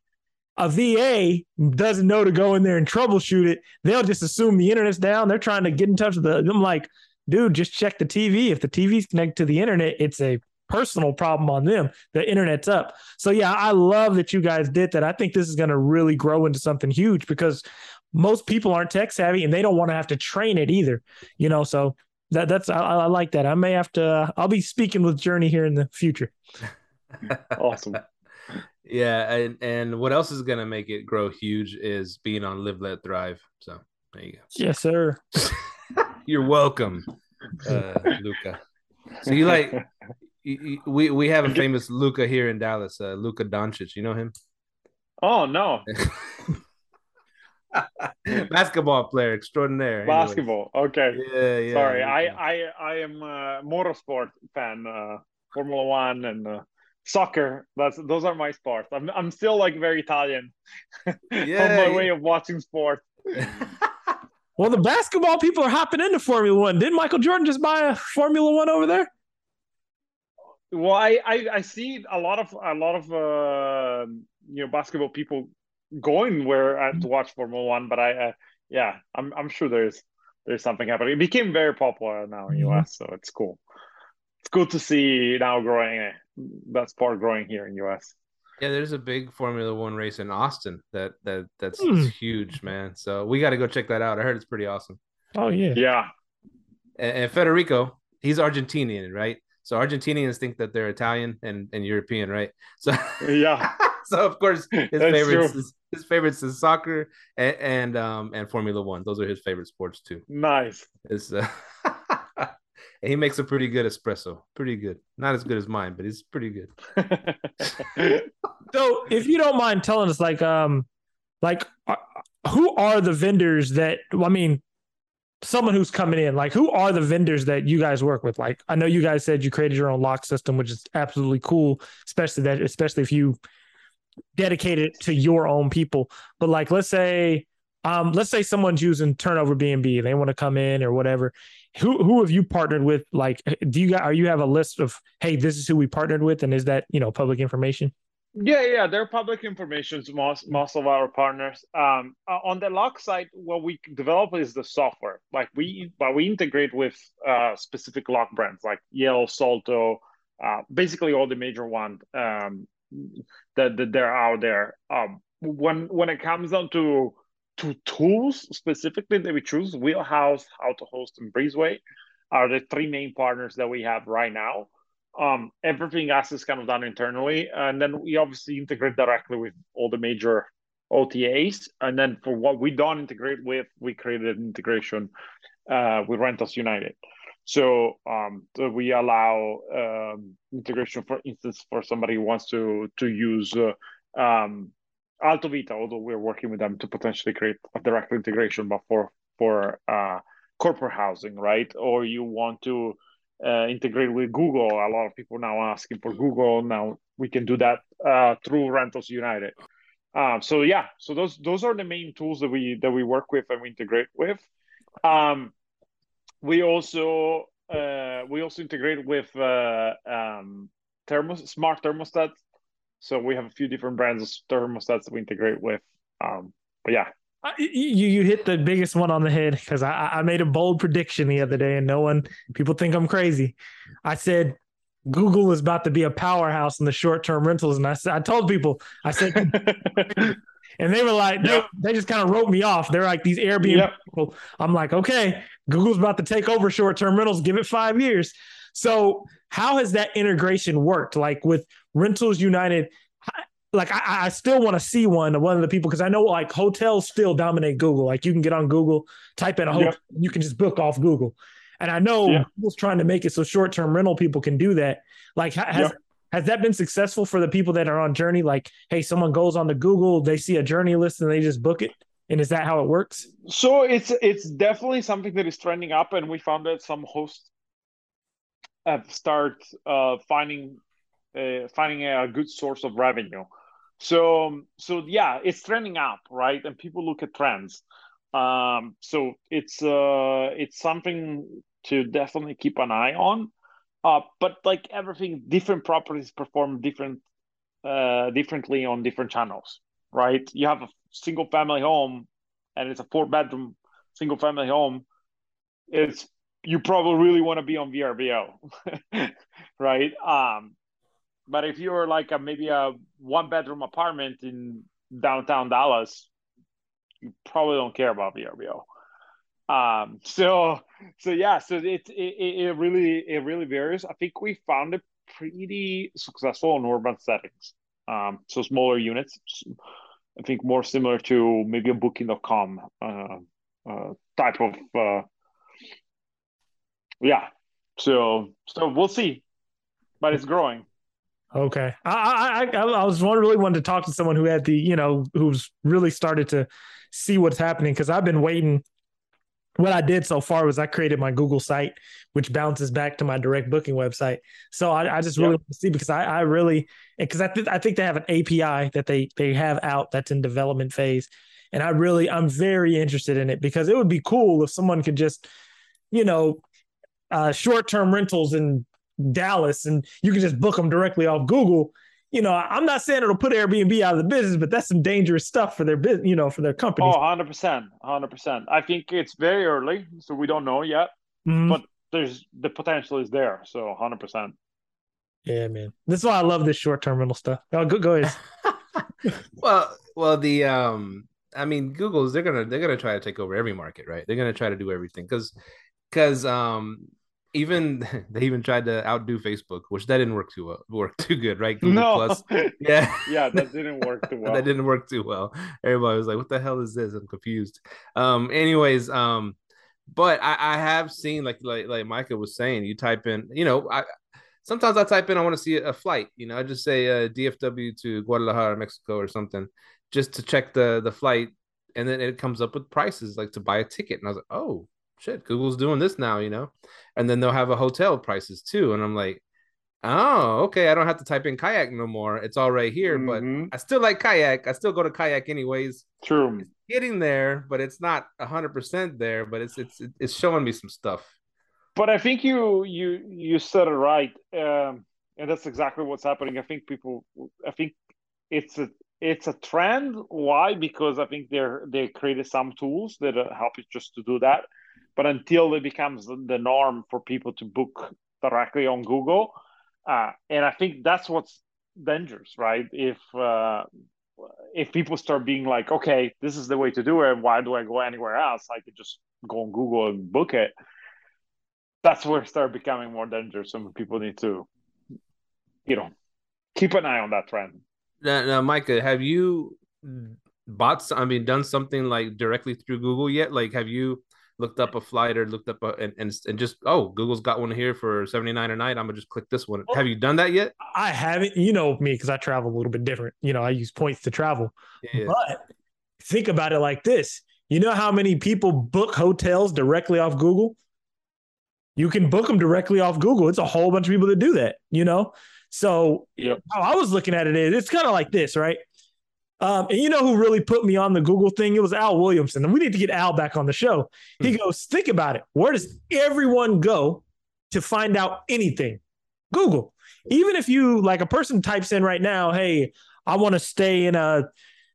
a VA doesn't know to go in there and troubleshoot it. They'll just assume the internet's down. They're trying to get in touch with the. I'm like, dude, just check the TV. If the TV's connected to the internet, it's a personal problem on them. The internet's up. So yeah, I love that you guys did that. I think this is going to really grow into something huge because most people aren't tech savvy and they don't want to have to train it either. You know, so that that's I, I like that. I may have to. I'll be speaking with Jurny here in the future. awesome. Yeah, and and what else is gonna make it grow huge is being on Live Let Thrive. So there you go. Yes, sir. You're welcome, uh, Luca. So you like you, we we have a famous Luka here in Dallas, uh, Luka Doncic. You know him? Oh no. Basketball player extraordinaire. Basketball. Anyways. Okay. Yeah, yeah. Sorry, yeah. I I I am a motorsport fan, uh, Formula One and uh, soccer. That's those are my sports. I'm I'm still like very Italian. Yeah, on my yeah. way of watching sport. Well, the basketball people are hopping into Formula One. Didn't Michael Jordan just buy a Formula One over there? Well, I, I I see a lot of a lot of uh, you know basketball people going where uh, to watch Formula One, but I uh, yeah, I'm I'm sure there's there's something happening. It became very popular now in Mhm. US, so it's cool. It's good to see now growing uh, that sport growing here in US. Yeah, there's a big Formula One race in Austin that that that's Hmm. huge, man. So we got to go check that out. I heard it's pretty awesome. Oh yeah. Yeah, And, and Federico, he's Argentinian, right? So Argentinians think that they're Italian and, and European, right? So yeah, so of course his That's favorites true. is, his favorites is soccer and, and um and Formula One. Those are his favorite sports too. nice. Is uh, and he makes a pretty good espresso. Pretty good. Not as good as mine, but it's pretty good. So, if you don't mind telling us, like, um, like, uh, who are the vendors that? I mean, someone who's coming in, like, who are the vendors that you guys work with? Like, I know you guys said you created your own lock system, which is absolutely cool, especially that, especially if you dedicate it to your own people. But like, let's say, um, let's say someone's using Turnover BNB, and they want to come in or whatever. Who who have you partnered with? Like, do you got? Are you have a list of, hey, this is who we partnered with, and is that you know public information? Yeah, yeah, they're public information. Most most of our partners. Um, uh, on the lock side, what we develop is the software. Like we, but we integrate with uh, specific lock brands like Yale, Salto, uh, basically all the major ones um, that that they're out there. Um, when when it comes down to to tools specifically that we choose, Wheelhouse, AutoHost, and Breezeway are the three main partners that we have right now um, everything else is kind of done internally, and then we obviously integrate directly with all the major OTAs. And then for what we don't integrate with, we created an integration uh, with Rentals United. So, um, we allow um, integration, for instance, for somebody who wants to to use uh, um, AltoVita, although we're working with them to potentially create a direct integration, but for for uh, corporate housing, right? Or you want to uh, integrate with Google. A lot of people now asking for Google. Now we can do that uh, through Rentals United. Um, so yeah, so those those are the main tools that we that we work with and we integrate with. Um, we also uh, we also integrate with uh, um, thermos smart thermostats. So we have a few different brands of thermostats that we integrate with. Um, but yeah, You you hit the biggest one on the head because I I made a bold prediction the other day and no one people think I'm crazy. I said Google is about to be a powerhouse in the short term rentals, and I said I told people I said, and they were like they, Yep. they just kind of wrote me off. They're like these Airbnb Yep. people. I'm like okay, Google's about to take over short term rentals. Give it five years. So how has that integration worked? Like with Rentals United, like I, I still want to see one of one of the people because I know like hotels still dominate Google. Like you can get on Google, type in a hotel, Yep. you can just book off Google. And I know Yeah. Google's trying to make it so short term rental people can do that. Like has Yep. has that been successful for the people that are on Jurny? Like, hey, someone goes on the Google, they see a Jurny list and they just book it. And is that how it works? So it's it's definitely something that is trending up, and we found that some hosts start finding uh, finding a good source of revenue. So so yeah, it's trending up, right? And people look at trends. Um, so it's uh it's something to definitely keep an eye on. Uh, but like everything, different properties perform different uh differently on different channels, right? You have a single family home and it's a four bedroom single family home. It's you probably really want to be on VRBO, right? Um, but if you're like a maybe a one bedroom apartment in downtown Dallas, you probably don't care about VRBO. Um, so so yeah, so it, it it really it really varies. I think we found it pretty successful in urban settings. Um, so smaller units. I think more similar to maybe a Booking.com uh, uh, type of uh, yeah. So so we'll see, but it's growing. Okay, I I I, I was one really wanted to talk to someone who had the you know who's really started to see what's happening because I've been waiting. What I did so far was I created my Google site, which bounces back to my direct booking website. So I, I just really yep. want to see because I, I really because I think I think they have an API that they they have out that's in development phase, and I really I'm very interested in it because it would be cool if someone could just, you know, uh, short term rentals in Dallas and you can just book them directly off Google. You know, I'm not saying it'll put Airbnb out of the business, but that's some dangerous stuff for their business, you know, for their company. Oh, 100%. 100%. I think it's very early, so we don't know yet, mm-hmm. but there's the potential is there. So 100%. Yeah, man. This is why I love this short term rental stuff. Oh, go, go ahead. well, well, the, um, I mean, Google's they're gonna they're gonna try to take over every market, right? They're gonna try to do everything because because um even they even tried to outdo Facebook, which that didn't work too well, work too good, right? Google no, Plus. yeah, yeah, that didn't work too well. that didn't work too well. Everybody was like, "What the hell is this?" I'm confused. Um, anyways, um, but I, I have seen like like like Myka was saying, you type in, you know, I sometimes I type in, I want to see a flight, you know, I just say uh, DFW to Guadalajara, Mexico, or something, just to check the the flight, and then it comes up with prices like to buy a ticket, and I was like, oh shit, Google's doing this now, you know, and then they'll have a hotel prices too, and I'm like, oh, okay, I don't have to type in kayak no more. It's all right here, mm-hmm. but I still like kayak. I still go to kayak anyways. True, it's getting there, but it's not hundred percent there. But it's it's it's showing me some stuff. But I think you you you said it right, um, and that's exactly what's happening. I think people, I think it's a it's a trend. Why? Because I think they're they created some tools that help you just to do that but until it becomes the norm for people to book directly on Google, uh, and I think that's what's dangerous, right? If uh, if people start being like, okay, this is the way to do it, why do I go anywhere else? I could just go on Google and book it. That's where it start becoming more dangerous. Some people need to, you know, keep an eye on that trend. Now, now Myka, have you bought? I mean, done something like directly through Google yet? Like, have you? Looked up a flight or looked up a, and, and, and just oh google's got one here for 79 a night. I'm gonna just click this one. Have you done that yet? I haven't. You know me because i travel a little bit different. You know i use points to travel. Yeah. but think about it like this. You know how many people book hotels directly off google? You can book them directly off google. It's a whole bunch of people that do that you know? So yep. how i was looking at it is it's kind of like this right um, and you know who really put me on the Google thing? It was Al Williamson. And we need to get Al back on the show. He hmm. goes, Think about it. Where does everyone go to find out anything? Google. Even if you, like a person types in right now, Hey, I want to stay in a,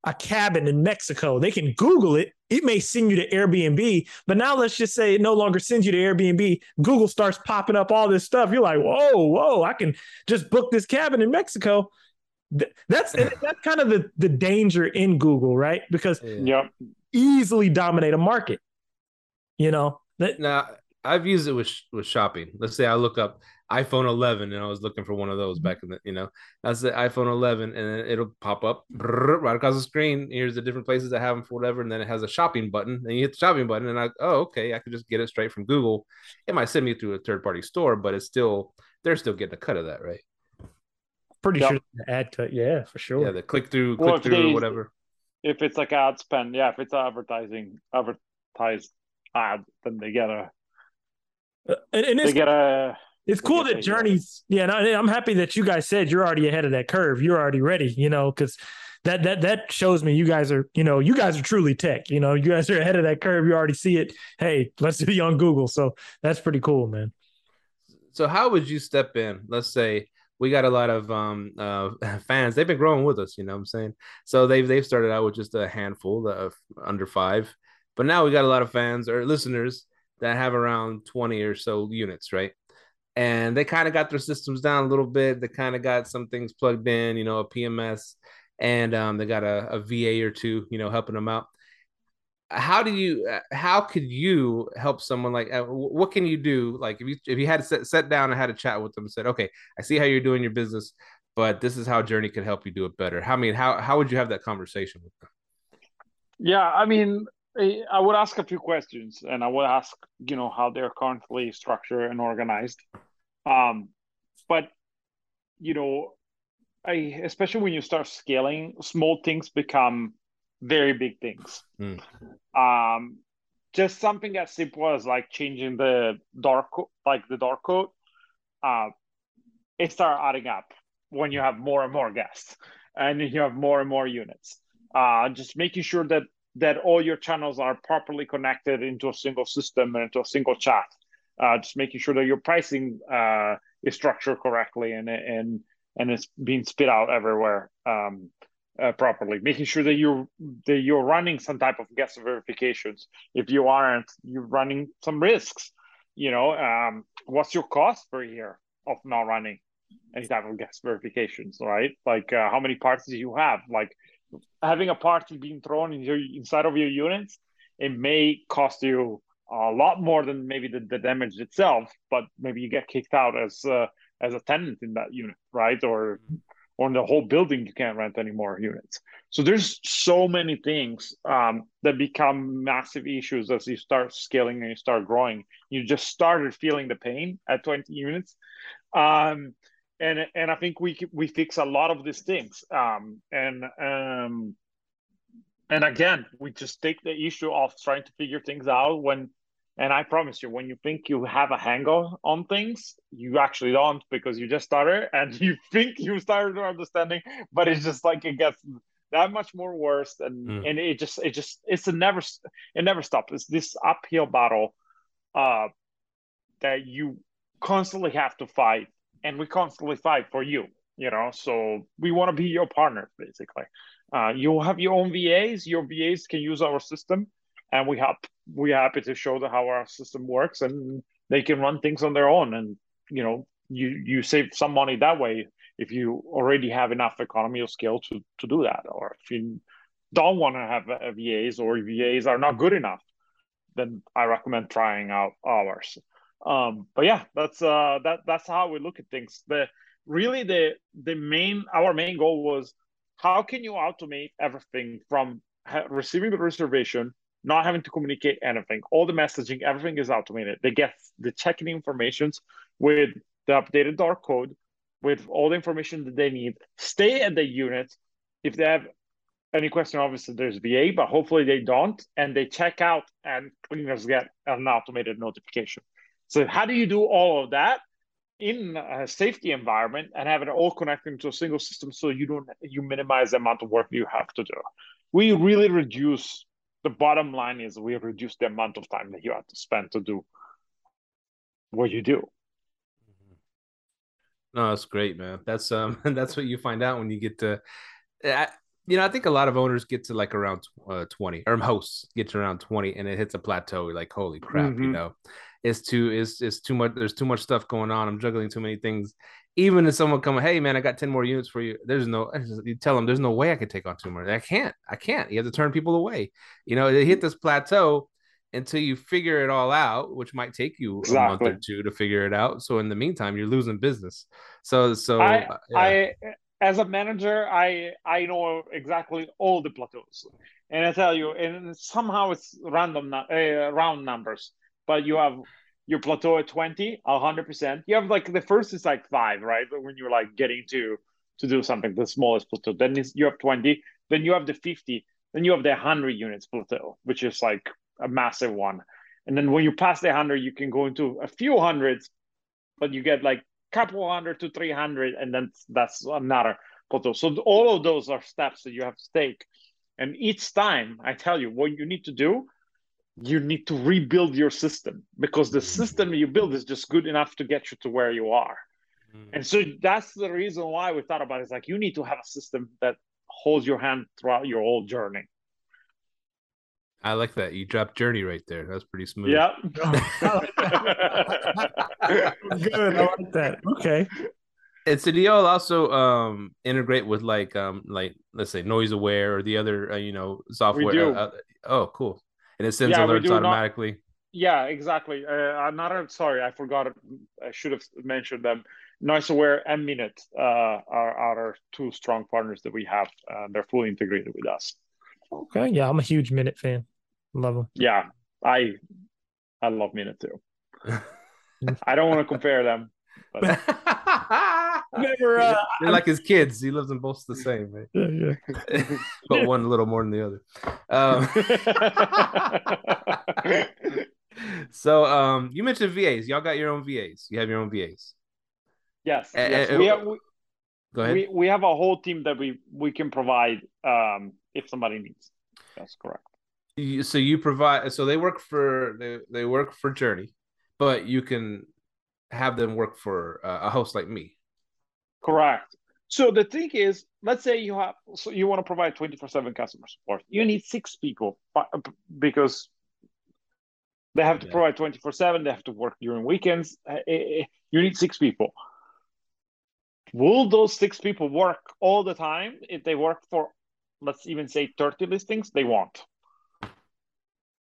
a cabin in Mexico, they can Google it. It may send you to Airbnb, but now let's just say it no longer sends you to Airbnb. Google starts popping up all this stuff. You're like, whoa, whoa, I can just book this cabin in Mexico that's that's kind of the the danger in Google, right? Because yeah, easily dominate a market. You know. That, now I've used it with with shopping. Let's say I look up iPhone 11 and I was looking for one of those mm-hmm. back in the, you know, that's the iPhone 11 and it'll pop up right across the screen. Here's the different places that have them for whatever. And then it has a shopping button and you hit the shopping button and I, oh, okay, I could just get it straight from Google. It might send me through a third party store, but it's still, they're still getting a cut of that, right? Pretty yep. sure the ad cut, yeah, for sure. Yeah, the click through, click well, through, they, or whatever. If it's like ad spend, yeah, if it's advertising, advertised ad, then they get a. Uh, and, and they get a. It's cool that Jurny's, yeah, and I, I'm happy that you guys said you're already ahead of that curve. You're already ready, you know, because that that that shows me you guys are, you know, you guys are truly tech. You know, you guys are ahead of that curve. You already see it. Hey, let's be on Google. So that's pretty cool, man. So how would you step in? Let's say we got a lot of um uh fans. They've been growing with us, you know what I'm saying? So they've they've started out with just a handful of under five, but now we got a lot of fans or listeners that have around 20 or so units, right? And they kind of got their systems down a little bit. They kind of got some things plugged in, you know, a PMS, and um, they got a, a VA or two, you know, helping them out. How do you? How could you help someone like? Uh, what can you do? Like, if you if you had to set, down and had a chat with them and said, okay, I see how you're doing your business, but this is how Jurny could help you do it better. How I mean, how how would you have that conversation with them? Yeah, I mean, I would ask a few questions, and I would ask, you know, how they're currently structured and organized. Um, but you know, I especially when you start scaling, small things become very big things. Mm. Um, just something as simple as like changing the dark, like the dark code, uh, it start adding up when you have more and more guests and you have more and more units. Uh, just making sure that that all your channels are properly connected into a single system and into a single chat. Uh, just making sure that your pricing uh, is structured correctly and and and it's being spit out everywhere um, uh, properly. Making sure that you're that you're running some type of guest verifications. If you aren't, you're running some risks. You know, um, what's your cost per year of not running any type of guest verifications? Right? Like uh, how many parties do you have? Like having a party being thrown in your, inside of your units, it may cost you a lot more than maybe the, the damage itself, but maybe you get kicked out as uh, as a tenant in that unit, right? Or or in the whole building you can't rent any more units. So there's so many things um, that become massive issues as you start scaling and you start growing. You just started feeling the pain at 20 units. Um, and and I think we we fix a lot of these things. Um, and um, and again, we just take the issue of trying to figure things out when. And I promise you, when you think you have a handle on things, you actually don't because you just started and you think you started understanding, but it's just like it gets that much more worse and mm. and it just it just it's a never it never stops. It's this uphill battle uh that you constantly have to fight and we constantly fight for you you know? So we want to be your partner basically. Uh, you have your own vas your vas can use our system and we have we're happy to show them how our system works and they can run things on their own. And you know you you save some money that way if you already have enough economy of scale to to do that. Or if you don't want to have vas or vas are not good enough then i recommend trying out ours. Um, but yeah, that's uh, that that's how we look at things. The really the the main our main goal was how can you automate everything from receiving the reservation, not having to communicate anything, all the messaging, everything is automated. They get the checking informations with the updated dark code, with all the information that they need. Stay at the unit. If they have any question, obviously there's VA, but hopefully they don't, and they check out and cleaners get an automated notification. So how do you do all of that in a safety environment and have it all connected to a single system so you don't you minimize the amount of work you have to do? We really reduce the bottom line is we reduce the amount of time that you have to spend to do what you do. No, that's great, man. That's um, that's what you find out when you get to. I, you know, I think a lot of owners get to like around uh, twenty, or hosts get to around twenty, and it hits a plateau. Like, holy crap, mm-hmm. you know it's too it's it's too much there's too much stuff going on i'm juggling too many things even if someone come hey man i got 10 more units for you there's no you tell them there's no way i can take on two more. I can't i can't. You have to turn people away. You know they hit this plateau until you figure it all out which might take you exactly. a month or two to figure it out. So in the meantime you're losing business. So so i, uh, yeah. I as a manager i i know exactly all the plateaus. And i tell you and somehow it's random uh, round numbers but you have your plateau at 20 100% you have like the first is like five right? When you're like getting to to do something the smallest plateau then you have 20 then you have the 50 then you have the 100 units plateau which is like a massive one. And then when you pass the 100 you can go into a few hundreds but you get like couple hundred to 300 and then that's another plateau. So all of those are steps that you have to take. And each time I tell you what you need to do, you need to rebuild your system because the system you build is just good enough to get you to where you are. And so that's the reason why we thought about it. It's like you need to have a system that holds your hand throughout your whole journey. I like that. You dropped journey right there. That's pretty smooth. Yeah. Good. I like that. Okay. And so do y'all also um integrate with like um like let's say NoiseAware or the other uh, you know software? do. Uh, uh, oh, cool. And it sends Yeah, alerts do not- automatically. Yeah, exactly. Uh, another, sorry, I forgot. I should have mentioned them. NoiseAware and Minut uh, are, are our two strong partners that we have. Uh, they're fully integrated with us. Okay. Yeah, I'm a huge Minut fan. Love them. Yeah, I I love Minut too. I don't want to compare them, but Never. Uh, They're like his kids. He loves them both the same, right? yeah, yeah. but one a little more than the other. Um, so um, you mentioned VAs. Y'all got your own VAs. You have your own VAs. yes, Uh, yes. uh, we have we, Go ahead. we, we have a whole team that we we can provide um, if somebody needs. That's correct. You- so you provide. So they work for they, they work for Jurny, but you can have them work for uh, a host like me. Correct. So the thing is, let's say you have so you want to provide 24/7 customer support. You need six people because they have to Yeah. provide 24/7, they have to work during weekends. Uh, eh, You need six people. Will those six people work all the time? If they work for let's even say 30 listings, they won't.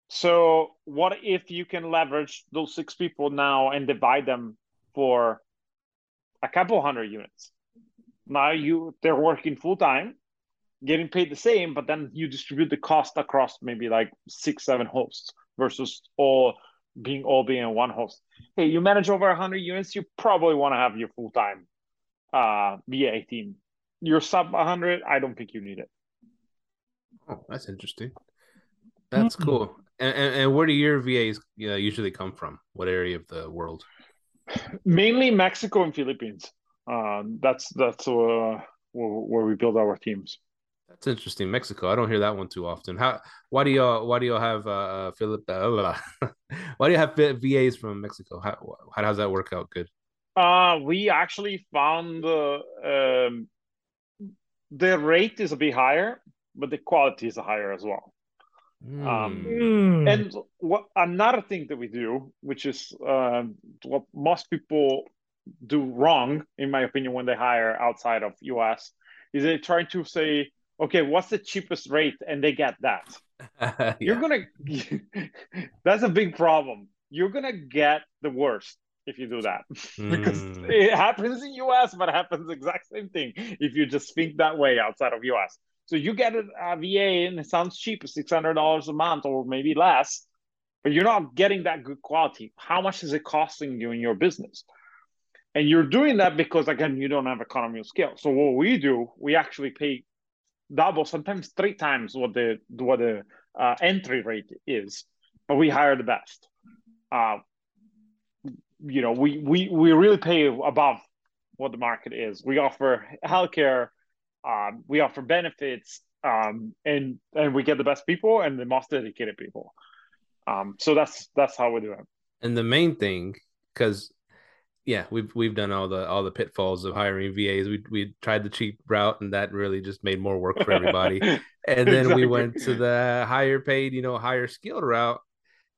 So what if you can leverage those six people now and divide them for a couple hundred units? Now you they're working full time, getting paid the same, but then you distribute the cost across maybe like six, seven hosts versus all being all being in one host. Hey, you manage over hundred units, you probably want to have your full time uh VA team. You're sub 100, I don't think you need it. Oh, that's interesting. That's Hmm. cool. And, and, and where do your VAs you know, usually come from? What area of the world? Mainly Mexico and Philippines. Um, that's that's uh, where, where we build our teams. That's interesting. Mexico. I don't hear that one too often. How? Why do y'all? Why do y'all have uh Philip? Uh, why do you have VAs from Mexico? How, how does that work out? Good. Uh, we actually found uh, um, the rate is a bit higher, but the quality is higher as well. Um, Hmm. And what another thing that we do, which is um, what most people do wrong, in my opinion, when they hire outside of US, is they try to say, okay, what's the cheapest rate, and they get that. Yeah. You're gonna. that's a big problem. You're gonna get the worst if you do that because Mm. it happens in US, but it happens the exact same thing if you just think that way outside of US. So you get a, VA and it sounds cheap, six hundred dollars a month or maybe less, but you're not getting that good quality. How much is it costing you in your business? And you're doing that because again, you don't have economy of scale. So what we do, we actually pay double, sometimes three times what the what the uh, entry rate is, but we hire the best. Uh, you know, we we we really pay above what the market is. We offer healthcare, um, we offer benefits, um, and and we get the best people and the most dedicated people. Um, so that's that's how we do it. And the main thing, because yeah, we've we've done all the all the pitfalls of hiring VAs. We we tried the cheap route, and that really just made more work for everybody. and then Exactly. we went to the higher paid, you know, higher skilled route.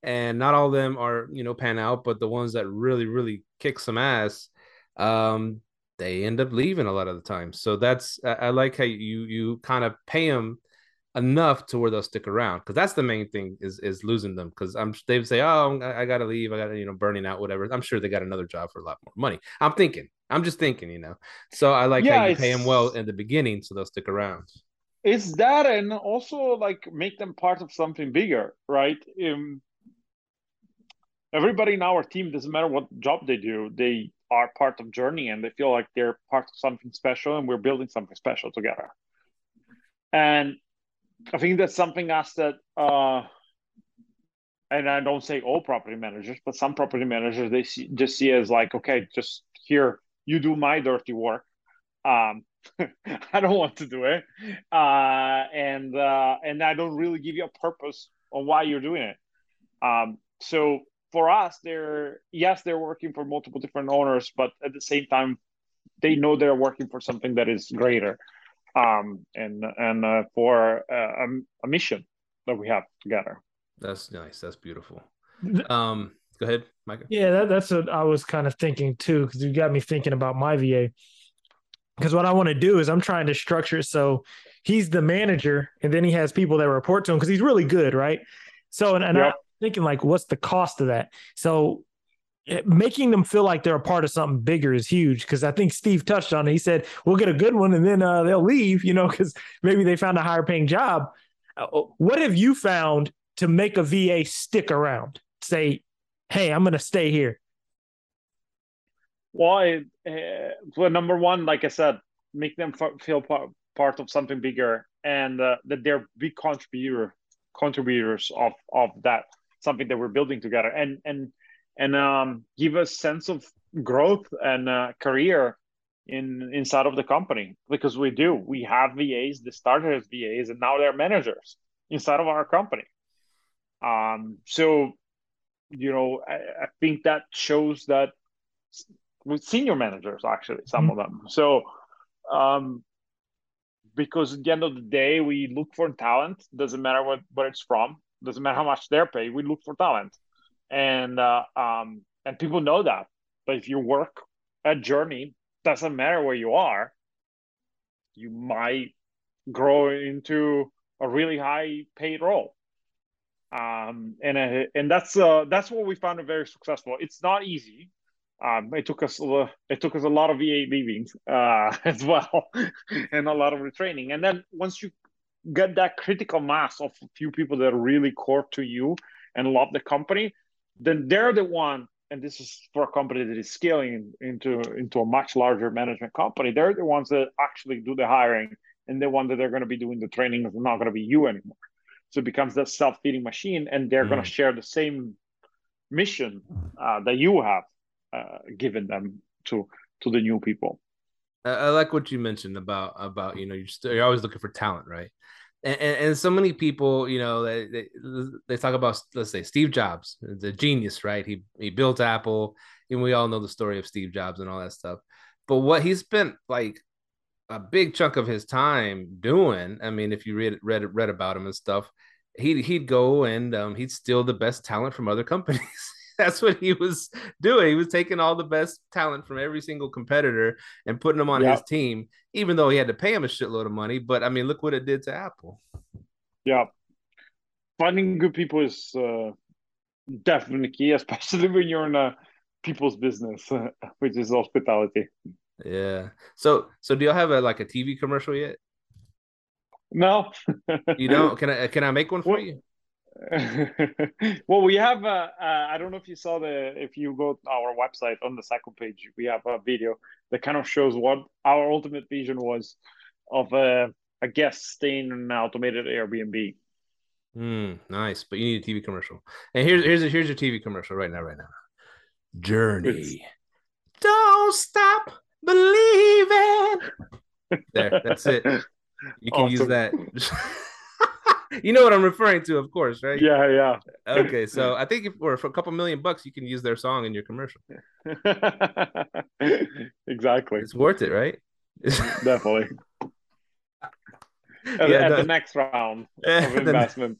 And not all of them are, you know, pan out, but the ones that really, really kick some ass, um, they end up leaving a lot of the time. So that's I, I like how you you kind of pay them enough to where they'll stick around because that's the main thing is is losing them because I'm they say oh I, I gotta leave. I gotta you know burning out whatever. I'm sure they got another job for a lot more money. I'm thinking I'm just thinking you know? So I like Yeah, how you pay them well in the beginning so they'll stick around. It's that and also like make them part of something bigger right? Um, everybody in our team doesn't matter what job they do they are part of Jurny and they feel like they're part of something special and we're building something special together. And i think that's something else that uh and i don't say all property managers but some property managers they see, just see as like okay just here you do my dirty work. Um I don't want to do it, uh, and uh, and I don't really give you a purpose on why you're doing it. Um, so for us, they're yes, they're working for multiple different owners, but at the same time, they know they're working for something that is greater, um, and and uh, for uh, a, a mission that we have together. That's nice. That's beautiful. Um, go ahead, Michael. Yeah, that, that's what I was kind of thinking too, because you got me thinking about my VA. Because what I want to do is I'm trying to structure it so he's the manager, and then he has people that report to him because he's really good, right? So, and, and yep. Thinking like, what's the cost of that? So, it, eh, making them feel like they're a part of something bigger is huge because I think Steve touched on it. He said we'll get a good one and then uh, they'll leave, you know, because maybe they found a higher paying job. Uh, what have you found to make a VA stick around? Say, hey, I'm going to stay here? Well, it, uh, well, number one, like I said, make them feel part, part of something bigger, and uh, that they're big contributor contributors of of that something that we're building together, and and and um, give a sense of growth and uh, career in inside of the company because we do. We have VAs that started as VAs and now they're managers inside of our company. Um, so you know, I, I think that shows that with senior managers, actually, some mm-hmm. of them. So, um, because at the end of the day, we look for talent. Doesn't matter what where it's from. Doesn't matter how much they're paid. We look for talent, and uh, um, and people know that. But if you work a Jurny, doesn't matter where you are, you might grow into a really high paid role um, and uh, and that's uh, that's what we found very successful. It's not easy. Um, it took us a, it took us a lot of VA leaving uh, as well, and a lot of retraining. And then once you get that critical mass of a few people that are really core to you and love the company, then they're the one. And this is for a company that is scaling into into a much larger management company. They're the ones that actually do the hiring, and the one that they're going to be doing the training is not going to be you anymore. So it becomes that self-feeding machine, and they're mm. going to share the same mission uh, that you have uh, given them to to the new people. I like what you mentioned about about you know you're, still, you're always looking for talent, right? And, and, and so many people, you know, they, they, they talk about let's say Steve Jobs, the genius, right? He he built Apple, and we all know the story of Steve Jobs and all that stuff. But what he spent like a big chunk of his time doing. I mean, if you read read read about him and stuff, he'd he'd go and um, he'd steal the best talent from other companies. That's what he was doing. He was taking all the best talent from every single competitor and putting them on yep. his team, even though he had to pay him a shitload of money. But I mean, look what it did to Apple. Yeah, finding good people is uh, definitely key, especially when you're in a people's business, which is hospitality. Yeah. So so do y'all have a like a TV commercial yet? No. you don't? Can I can I make one for you? well, we have. Uh, uh, I don't know if you saw the. If you go to our website on the second page, we have a video that kind of shows what our ultimate vision was of a, a guest staying in an automated Airbnb. Mm, nice, but you need a TV commercial. And here's here's a, here's your TV commercial right now, right now. Journey. It's... Don't stop believing. there, that's it. You can awesome. use that. you know what I'm referring to, of course, right? Yeah, yeah. okay, so I think if for, for a couple million bucks, you can use their song in your commercial. exactly. It's worth it, right? Definitely. At, yeah, at no. the next round of investment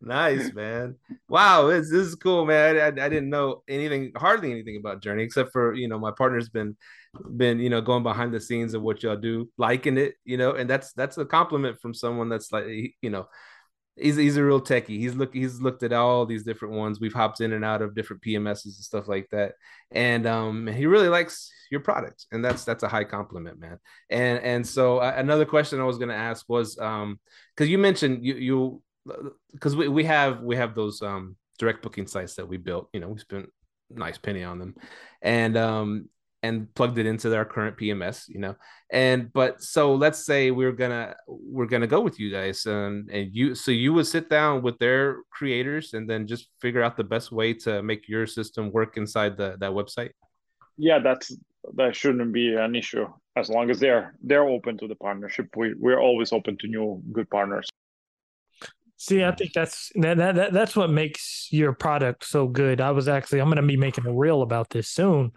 nice, man. Wow, this, this is cool, man. I, I, didn't know anything, hardly anything about Jurny, except for you know my partner's been been you know going behind the scenes of what y'all do, liking it, you know, and that's that's a compliment from someone that's like you know. He's, he's a real techie. He's look he's looked at all these different ones. We've hopped in and out of different PMSs and stuff like that, and um, he really likes your product, and that's that's a high compliment, man. And and so uh, another question I was going to ask was um, because you mentioned you you because we, we have we have those um direct booking sites that we built you know we spent nice penny on them and um and plugged it into our current pms you know and but so let's say we're gonna we're gonna go with you guys and and you so you would sit down with their creators and then just figure out the best way to make your system work inside the that website yeah that's that shouldn't be an issue as long as they're they're open to the partnership, we we're always open to new good partners. See, I think that's that, that that's what makes your product so good. I was actually I'm going to be making a reel about this soon.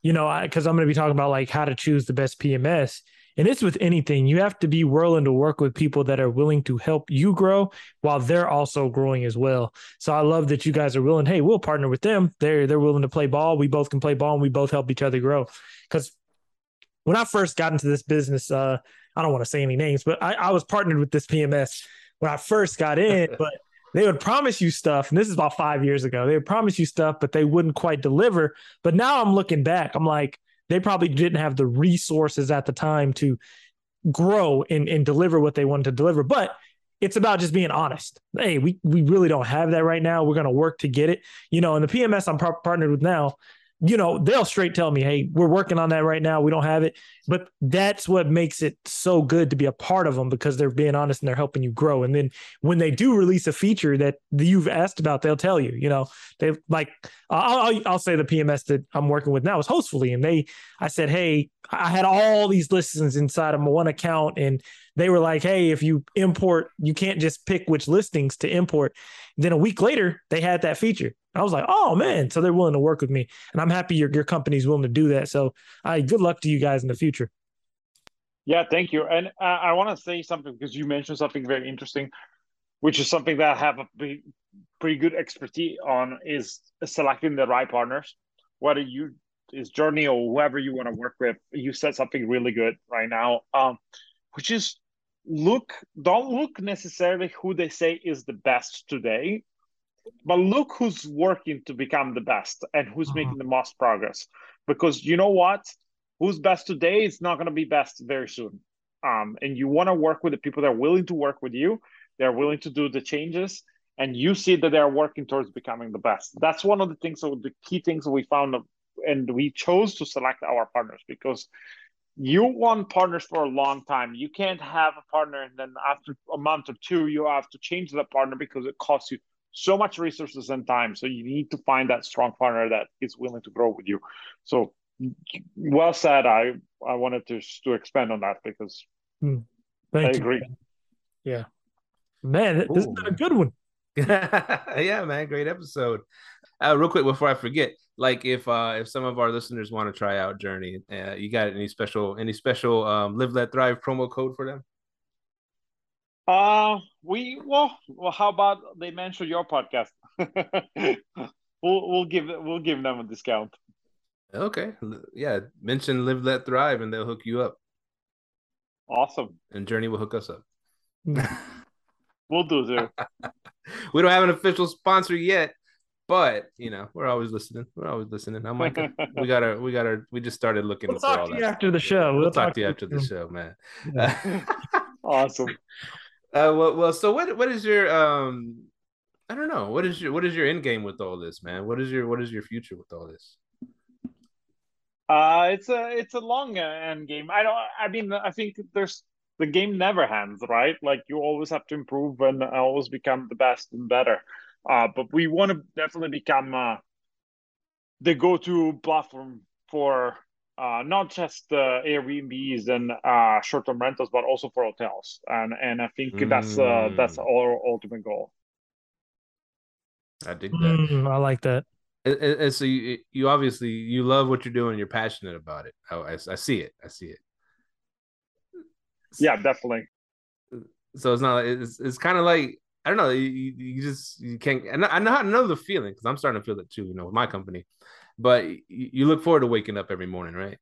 You know, because I'm going to be talking about like how to choose the best PMS. And it's with anything. You have to be willing to work with people that are willing to help you grow while they're also growing as well. So I love that you guys are willing. Hey, we'll partner with them. They're they're willing to play ball. We both can play ball, and we both help each other grow. Because when I first got into this business, uh, I don't want to say any names, but I, I was partnered with this PMS when I first got in. but they would promise you stuff, and this is about five years ago. They would promise you stuff, but they wouldn't quite deliver. But now I'm looking back, I'm like they probably didn't have the resources at the time to grow and, and deliver what they wanted to deliver. But it's about just being honest. Hey, we we really don't have that right now. We're going to work to get it. You know, and the PMS I'm par- partnered with now, you know, they'll straight tell me, hey, we're working on that right now. We don't have it. But that's what makes it so good to be a part of them because they're being honest and they're helping you grow. And then when they do release a feature that you've asked about, they'll tell you, you know, they like, I'll, I'll, I'll say the PMS that I'm working with now is Hostfully. And they, I said, hey, I had all these listings inside of my one account and they were like, hey, if you import, you can't just pick which listings to import. And then a week later, they had that feature. I was like, oh man, so they're willing to work with me, and I'm happy your your company's willing to do that. So, I uh, good luck to you guys in the future. Yeah, thank you. And uh, I want to say something because you mentioned something very interesting, which is something that I have a pretty, good expertise on is selecting the right partners. Whether you is Jurny or whoever you want to work with, you said something really good right now, um, which is look don't look necessarily who they say is the best today but look who's working to become the best and who's uh-huh. making the most progress. Because you know what? Who's best today is not going to be best very soon. Um, and you want to work with the people that are willing to work with you they're willing to do the changes and you see that they're working towards becoming the best. That's one of the things so the key things we found and we chose to select our partners because you want partners for a long time. You can't have a partner and then after a month or two, you have to change that partner because it costs you so much resources and time. So you need to find that strong partner that is willing to grow with you. So well said. I I wanted to to expand on that because hmm. I agree. Yeah, man, Ooh. this has been a good one. yeah, man, great episode. Uh, real quick before I forget, like if uh if some of our listeners want to try out Jurny, uh, you got any special any special um live let thrive promo code for them? Uh we well well how about they mention your podcast? we'll we'll give we'll give them a discount. Okay. Yeah. Mention live let thrive and they'll hook you up. Awesome. And Jurny will hook us up. we'll do too. we don't have an official sponsor yet, but you know, we're always listening. We're always listening. I'm like, we got our, we got our, we just started looking. We'll talk to you after the show. We'll, we'll talk, talk, to you after the show, man. awesome. Uh, well, well, so what, what is your, um, I don't know, what is your, what is your end game with all this, man? What is your, what is your future with all this? Uh, it's a, it's a long end game. I don't, I mean, I think there's the game never ends, right? Like you always have to improve and always become the best and better. Uh, but we want to definitely become uh, the go-to platform for uh, not just uh, Airbnbs and uh, short-term rentals, but also for hotels. And and I think mm. that's uh, that's mm. our ultimate goal. I dig that. Mm, I like that. And, and so you, you obviously you love what you're doing. You're passionate about it. I, I, I see it. I see it. Yeah, definitely. So it's not. It's it's kind of like I don't know. You, you just you can't. And I know I know the feeling because I'm starting to feel it too. You know, with my company, but you, you look forward to waking up every morning, right?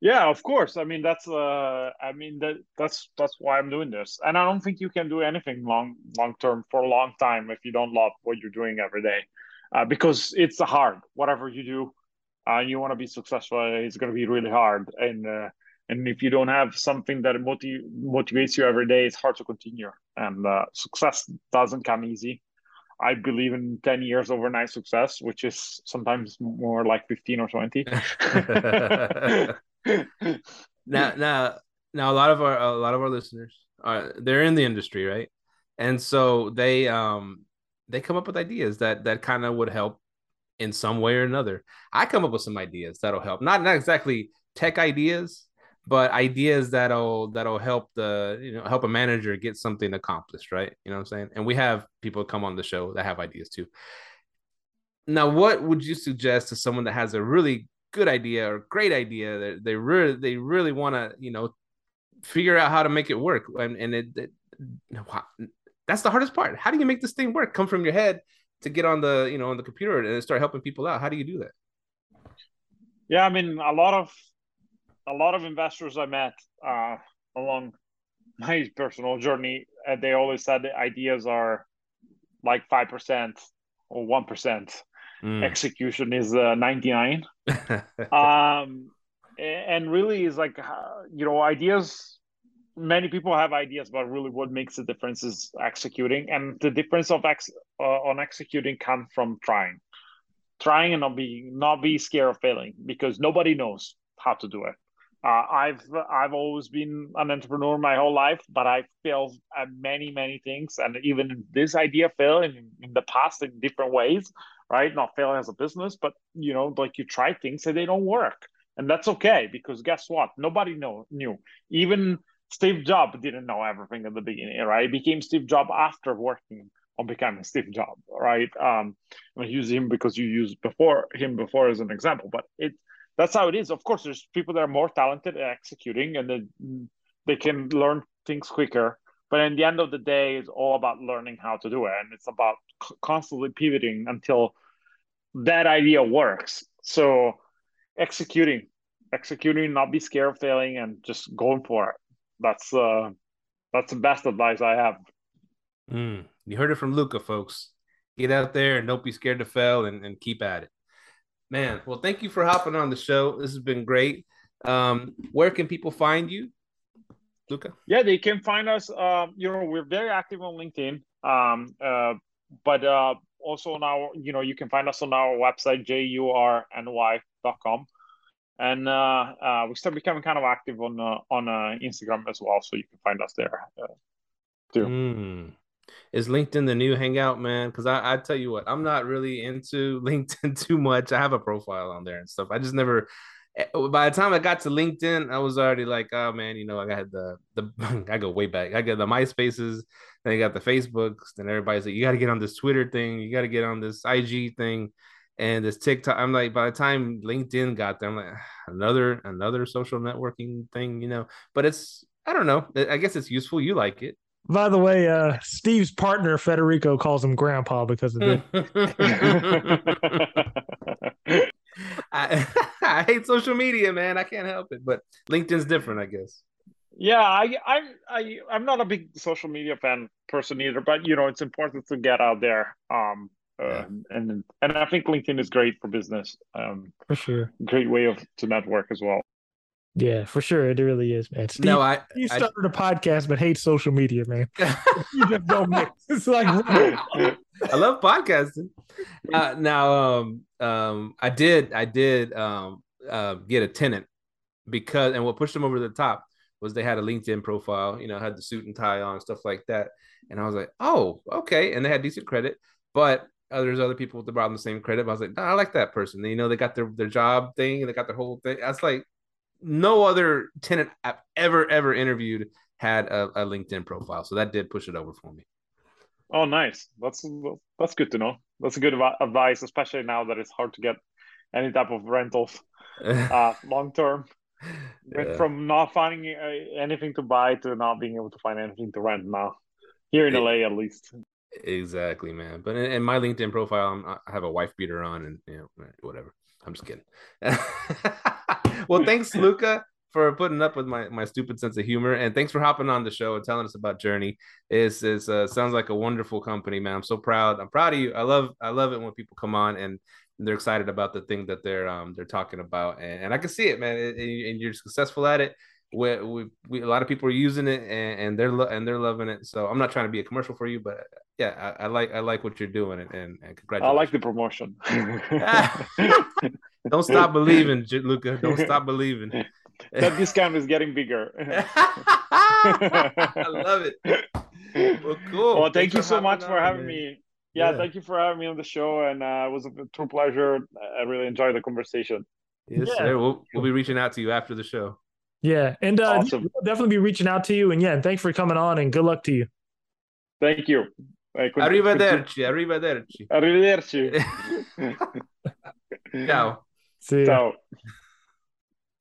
Yeah, of course. I mean, that's uh, I mean that that's that's why I'm doing this, and I don't think you can do anything long long term for a long time if you don't love what you're doing every day, uh, because it's hard. Whatever you do, uh, you want to be successful, it's going to be really hard, and uh, and if you don't have something that motiv- motivates you every day it's hard to continue. And uh, success doesn't come easy. I believe in 10 years overnight success which is sometimes more like 15 or 20 now now now a lot of our a lot of our listeners are they're in the industry right? And so they um they come up with ideas that that kind of would help in some way or another. I come up with some ideas that'll help. Not not exactly tech ideas but ideas that'll that'll help the you know help a manager get something accomplished, right? You know what I'm saying? And we have people come on the show that have ideas too. Now, what would you suggest to someone that has a really good idea or great idea that they really they really want to you know figure out how to make it work and and it, it, that's the hardest part how do you make this thing work come from your head to get on the you know on the computer and start helping people out how do you do that yeah i mean a lot of a lot of investors i met uh, along my personal journey uh, they always said the ideas are like 5% or 1% mm. execution is uh, 99 um and really is like uh, you know ideas many people have ideas but really what makes the difference is executing and the difference of ex uh, on executing comes from trying. Trying and not be not be scared of failing because nobody knows how to do it uh, I've I've always been an entrepreneur my whole life, but I failed at many many things, and even this idea failed in, in the past in different ways right? Not failing as a business, but you know, like you try things and they don't work. And that's okay because guess what? Nobody know knew. Even Steve Jobs didn't know everything at the beginning, right? He became Steve Jobs after working on becoming Steve Jobs, right? Um, I use him because you used before him before as an example, but it that's how it is. Of course, there's people that are more talented at executing and they they can learn things quicker. But in the end of the day, it's all about learning how to do it, and it's about constantly pivoting until that idea works. So executing, executing, not be scared of failing, and just going for it. That's uh, that's the best advice I have. Mm, you heard it from Luca, folks. Get out there and don't be scared to fail, and, and keep at it. Man, well, thank you for hopping on the show. This has been great. Um, where can people find you, Luca? Yeah, they can find us. Um, you know, we're very active on LinkedIn. Um, uh, but uh, also on our, you know, you can find us on our website, jurny.com. And uh, uh, we start becoming kind of active on uh, on uh, Instagram as well, so you can find us there uh, too. Mm. Is LinkedIn the new hangout, man? Because I, I tell you what, I'm not really into LinkedIn too much. I have a profile on there and stuff. I just never Eh, by the time I got to LinkedIn, I was already like, oh man, you know, I got the the I go way back. I got the MySpaces, then I got the Facebooks, then everybody's like, you got to get on this Twitter thing, you got to get on this IG thing, and this TikTok. I'm like, by the time LinkedIn got there, I'm like, another another social networking thing, you know. But it's I don't know. I guess it's useful. You like it. By the way, uh, Steve's partner Federico calls him Grandpa because of it. I, I hate social media, man. I can't help it. But LinkedIn's different, I guess. Yeah, I, I, I, I'm not a big social media fan person either, but you know, it's important to get out there. Um, uh, yeah. and and I think LinkedIn is great for business. Um, for sure, great way of to network as well. Yeah, for sure, it really is, man. Steve, no, I you started I, a podcast but hate social media, man. you just don't mix. It's like I love podcasting. Uh, now, um, um, I did, I did, um, uh, get a tenant because, and what pushed them over the top was they had a LinkedIn profile, you know, had the suit and tie on, stuff like that. And I was like, oh, okay. And they had decent credit, but uh, there's other people with about the same credit. But I was like, I like that person. You know, they got their their job thing, they got their whole thing. That's like no other tenant I've ever ever interviewed had a, a LinkedIn profile, so that did push it over for me. Oh, nice. That's that's good to know. That's a good advice, especially now that it's hard to get any type of rentals uh, long term. Yeah. From not finding uh, anything to buy to not being able to find anything to rent now, here in it, LA at least. Exactly, man. But in, in my LinkedIn profile, I'm, i have a wife beater on, and you know, whatever. I'm just kidding. well, thanks, Luca for putting up with my, my stupid sense of humor and thanks for hopping on the show and telling us about Jurny. Is is uh, sounds like a wonderful company man. I'm so proud. I'm proud of you. I love i love it when people come on and they're excited about the thing that they're um they're talking about and, and i can see it man and, and you're successful at it we, we, we, a lot of people are using it and, and they're lo- and they're loving it so i'm not trying to be a commercial for you but yeah i, I like i like what you're doing and, and, and congratulations i like the promotion don't stop believing luca don't stop believing that discount is getting bigger. I love it. Well, cool. Well, thank you so much for having me. Yeah, yeah, thank you for having me on the show, and uh, it was a true pleasure. I really enjoyed the conversation. Yes, yeah. sir. We'll, we'll be reaching out to you after the show. Yeah, and uh, Awesome. we'll definitely be reaching out to you. And yeah, and thanks for coming on, and good luck to you. Thank you. Con- Arrivederci, arrivederci. Arrivederci. Ciao. See ya. Ciao.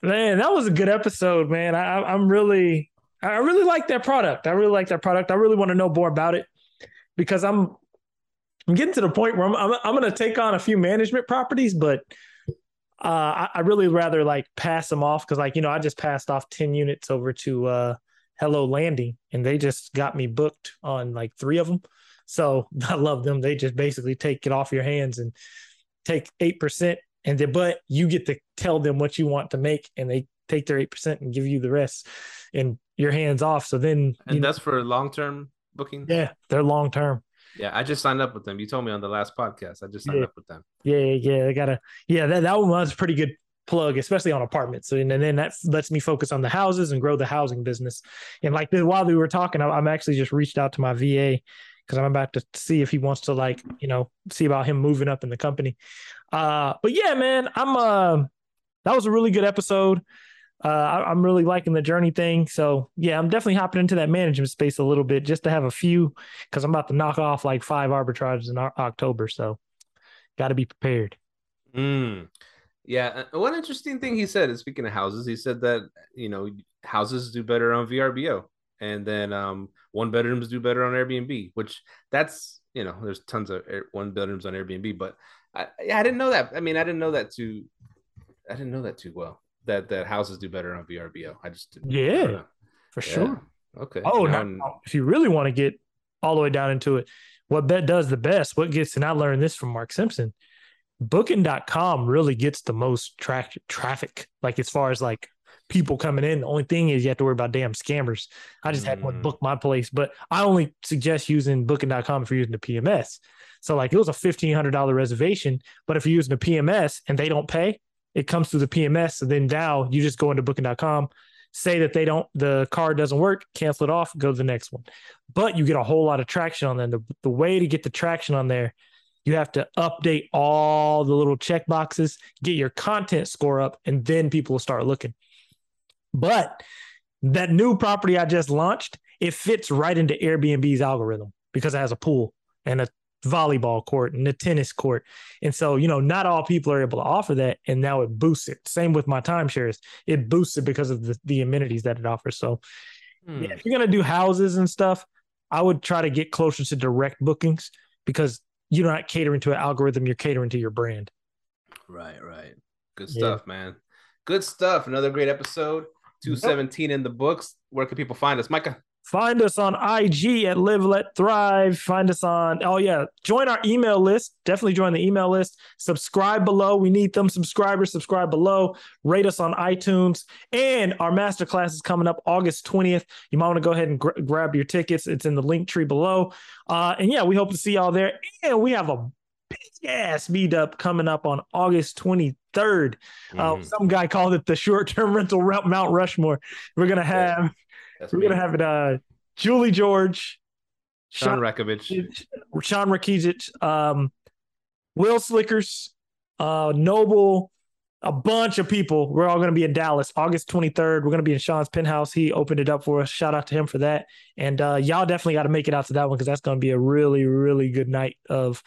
Man, that was a good episode, man. I, I- I'm really, I really like that product. I really like that product. I really want to know more about it because I'm, I'm getting to the point where I'm, I'm, I'm going to take on a few management properties, but uh, I, I really rather like pass them off because, like, you know, I just passed off ten units over to uh, Hello Landing, and they just got me booked on like three of them. So I love them. They just basically take it off your hands and take eight percent and then but you get to tell them what you want to make and they take their 8% and give you the rest and your hands off so then And know, that's for long term booking. yeah they're long term Yeah, I just signed up with them. You told me on the last podcast. I just signed Yeah. up with them. yeah yeah yeah they gotta yeah that, that one was a pretty good plug especially on apartments so and then that lets me focus on the houses and grow the housing business and like while we were talking I- i'm actually just reached out to my va because i'm about to see if he wants to like you know see about him moving up in the company uh but yeah man i'm uh that was a really good episode uh, I, I'm really liking the Jurny thing. So yeah, I'm definitely hopping into that management space a little bit just to have a few because I'm about to knock off like five arbitrages in October. So got to be prepared. Mm. Yeah. uh, One interesting thing he said is speaking of houses, he said that, you know, houses do better on VRBO and then um, one bedrooms do better on Airbnb, which that's, you know, there's tons of air, one bedrooms on Airbnb, but I, yeah, I didn't know that. I mean, I didn't know that too. I didn't know that too well that, that houses do better on VRBO. I just didn't. Yeah, for Yeah. sure. Okay. Oh, Now now, if you really want to get all the way down into it, what bet does the best? What gets, and I learned this from Mark Simpson. Booking.com really gets the most tra- traffic, like as far as like people coming in. The only thing is you have to worry about damn scammers. I just had one Mm. book my place, but I only suggest using Booking.com if you're using the PMS. So like it was a fifteen hundred dollar reservation, but if you're using the PMS and they don't pay, it comes through the PMS. And then now you just go into Booking.com, say that they don't, the card doesn't work, cancel it off, go to the next one. But you get a whole lot of traction on them. The, the way to get the traction on there, you have to update all the little check boxes, get your content score up, and then people will start looking. But that new property I just launched, it fits right into Airbnb's algorithm because it has a pool and a volleyball court and a tennis court. And so, you know, not all people are able to offer that. And now it boosts it. Same with my timeshares. It boosts it because of the, the amenities that it offers. So Hmm. yeah, if you're gonna do houses and stuff, I would try to get closer to direct bookings because you're not catering to an algorithm, you're catering to your brand. Right, right. Good Yeah. stuff, man. Good stuff. Another great episode. 217 in the books. Where can people find us? Myka. Find us on IG at Live Let Thrive. Find us on, oh yeah, join our email list. Definitely join the email list. Subscribe below. We need them subscribers. Subscribe below. Rate us on iTunes. And our masterclass is coming up August 20th. You might want to go ahead and gr- grab your tickets. It's in the link tree below. Uh, and yeah, we hope to see y'all there. And we have a big ass meetup coming up on August 23rd. Uh, Mhm. some guy called it the short term rental route Mount Rushmore. We're going to have. That's We're me. gonna have it. Uh, Julie George, Sean Sean Rakovich. Sean Rakidzich, um, Will Slickers, uh, Noble, a bunch of people. We're all gonna be in Dallas, August 23rd. We're gonna be in Sean's penthouse. He opened it up for us. Shout out to him for that. And uh, y'all definitely got to make it out to that one because that's gonna be a really, really good night of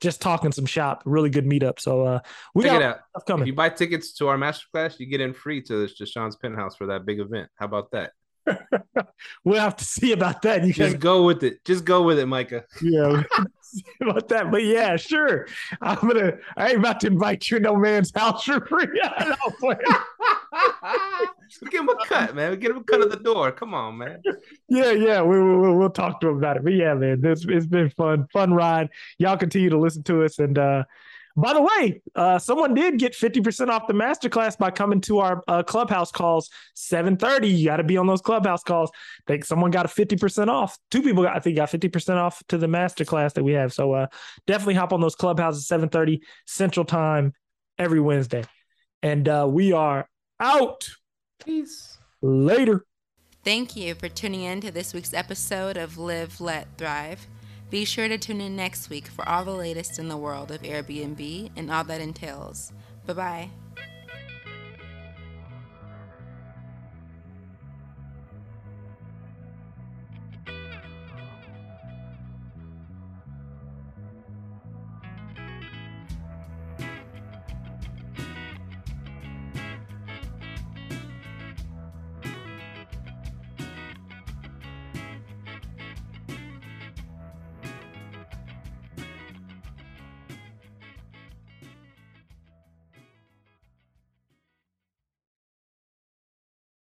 just talking some shop. Really good meetup. So uh, we Check got it out. stuff If you buy tickets to our masterclass, you get in free to, to Sean's penthouse for that big event. How about that? We'll have to see about that. You Just can go with it. Just go with it, Myka. Yeah, we can see about that. But yeah, sure. I'm gonna. I ain't about to invite you to no man's house for free. I don't we give him a cut, man. We get him a cut of the door. Come on, man. yeah, yeah. We, we, we'll, we'll talk to him about it. But yeah, man, this it's been fun, fun ride. Y'all continue to listen to us. And uh, by the way, uh, someone did get 50% off the masterclass by coming to our uh, clubhouse calls 7:30. You got to be on those clubhouse calls. I think someone got a 50% off. Two people got, I think, got 50% off to the masterclass that we have. So uh, definitely hop on those clubhouses 7:30 Central Time every Wednesday. And uh, we are out Peace. later. Thank you for tuning in to this week's episode of Live, Let, Thrive. Be sure to tune in next week for all the latest in the world of Airbnb and all that entails. Bye bye.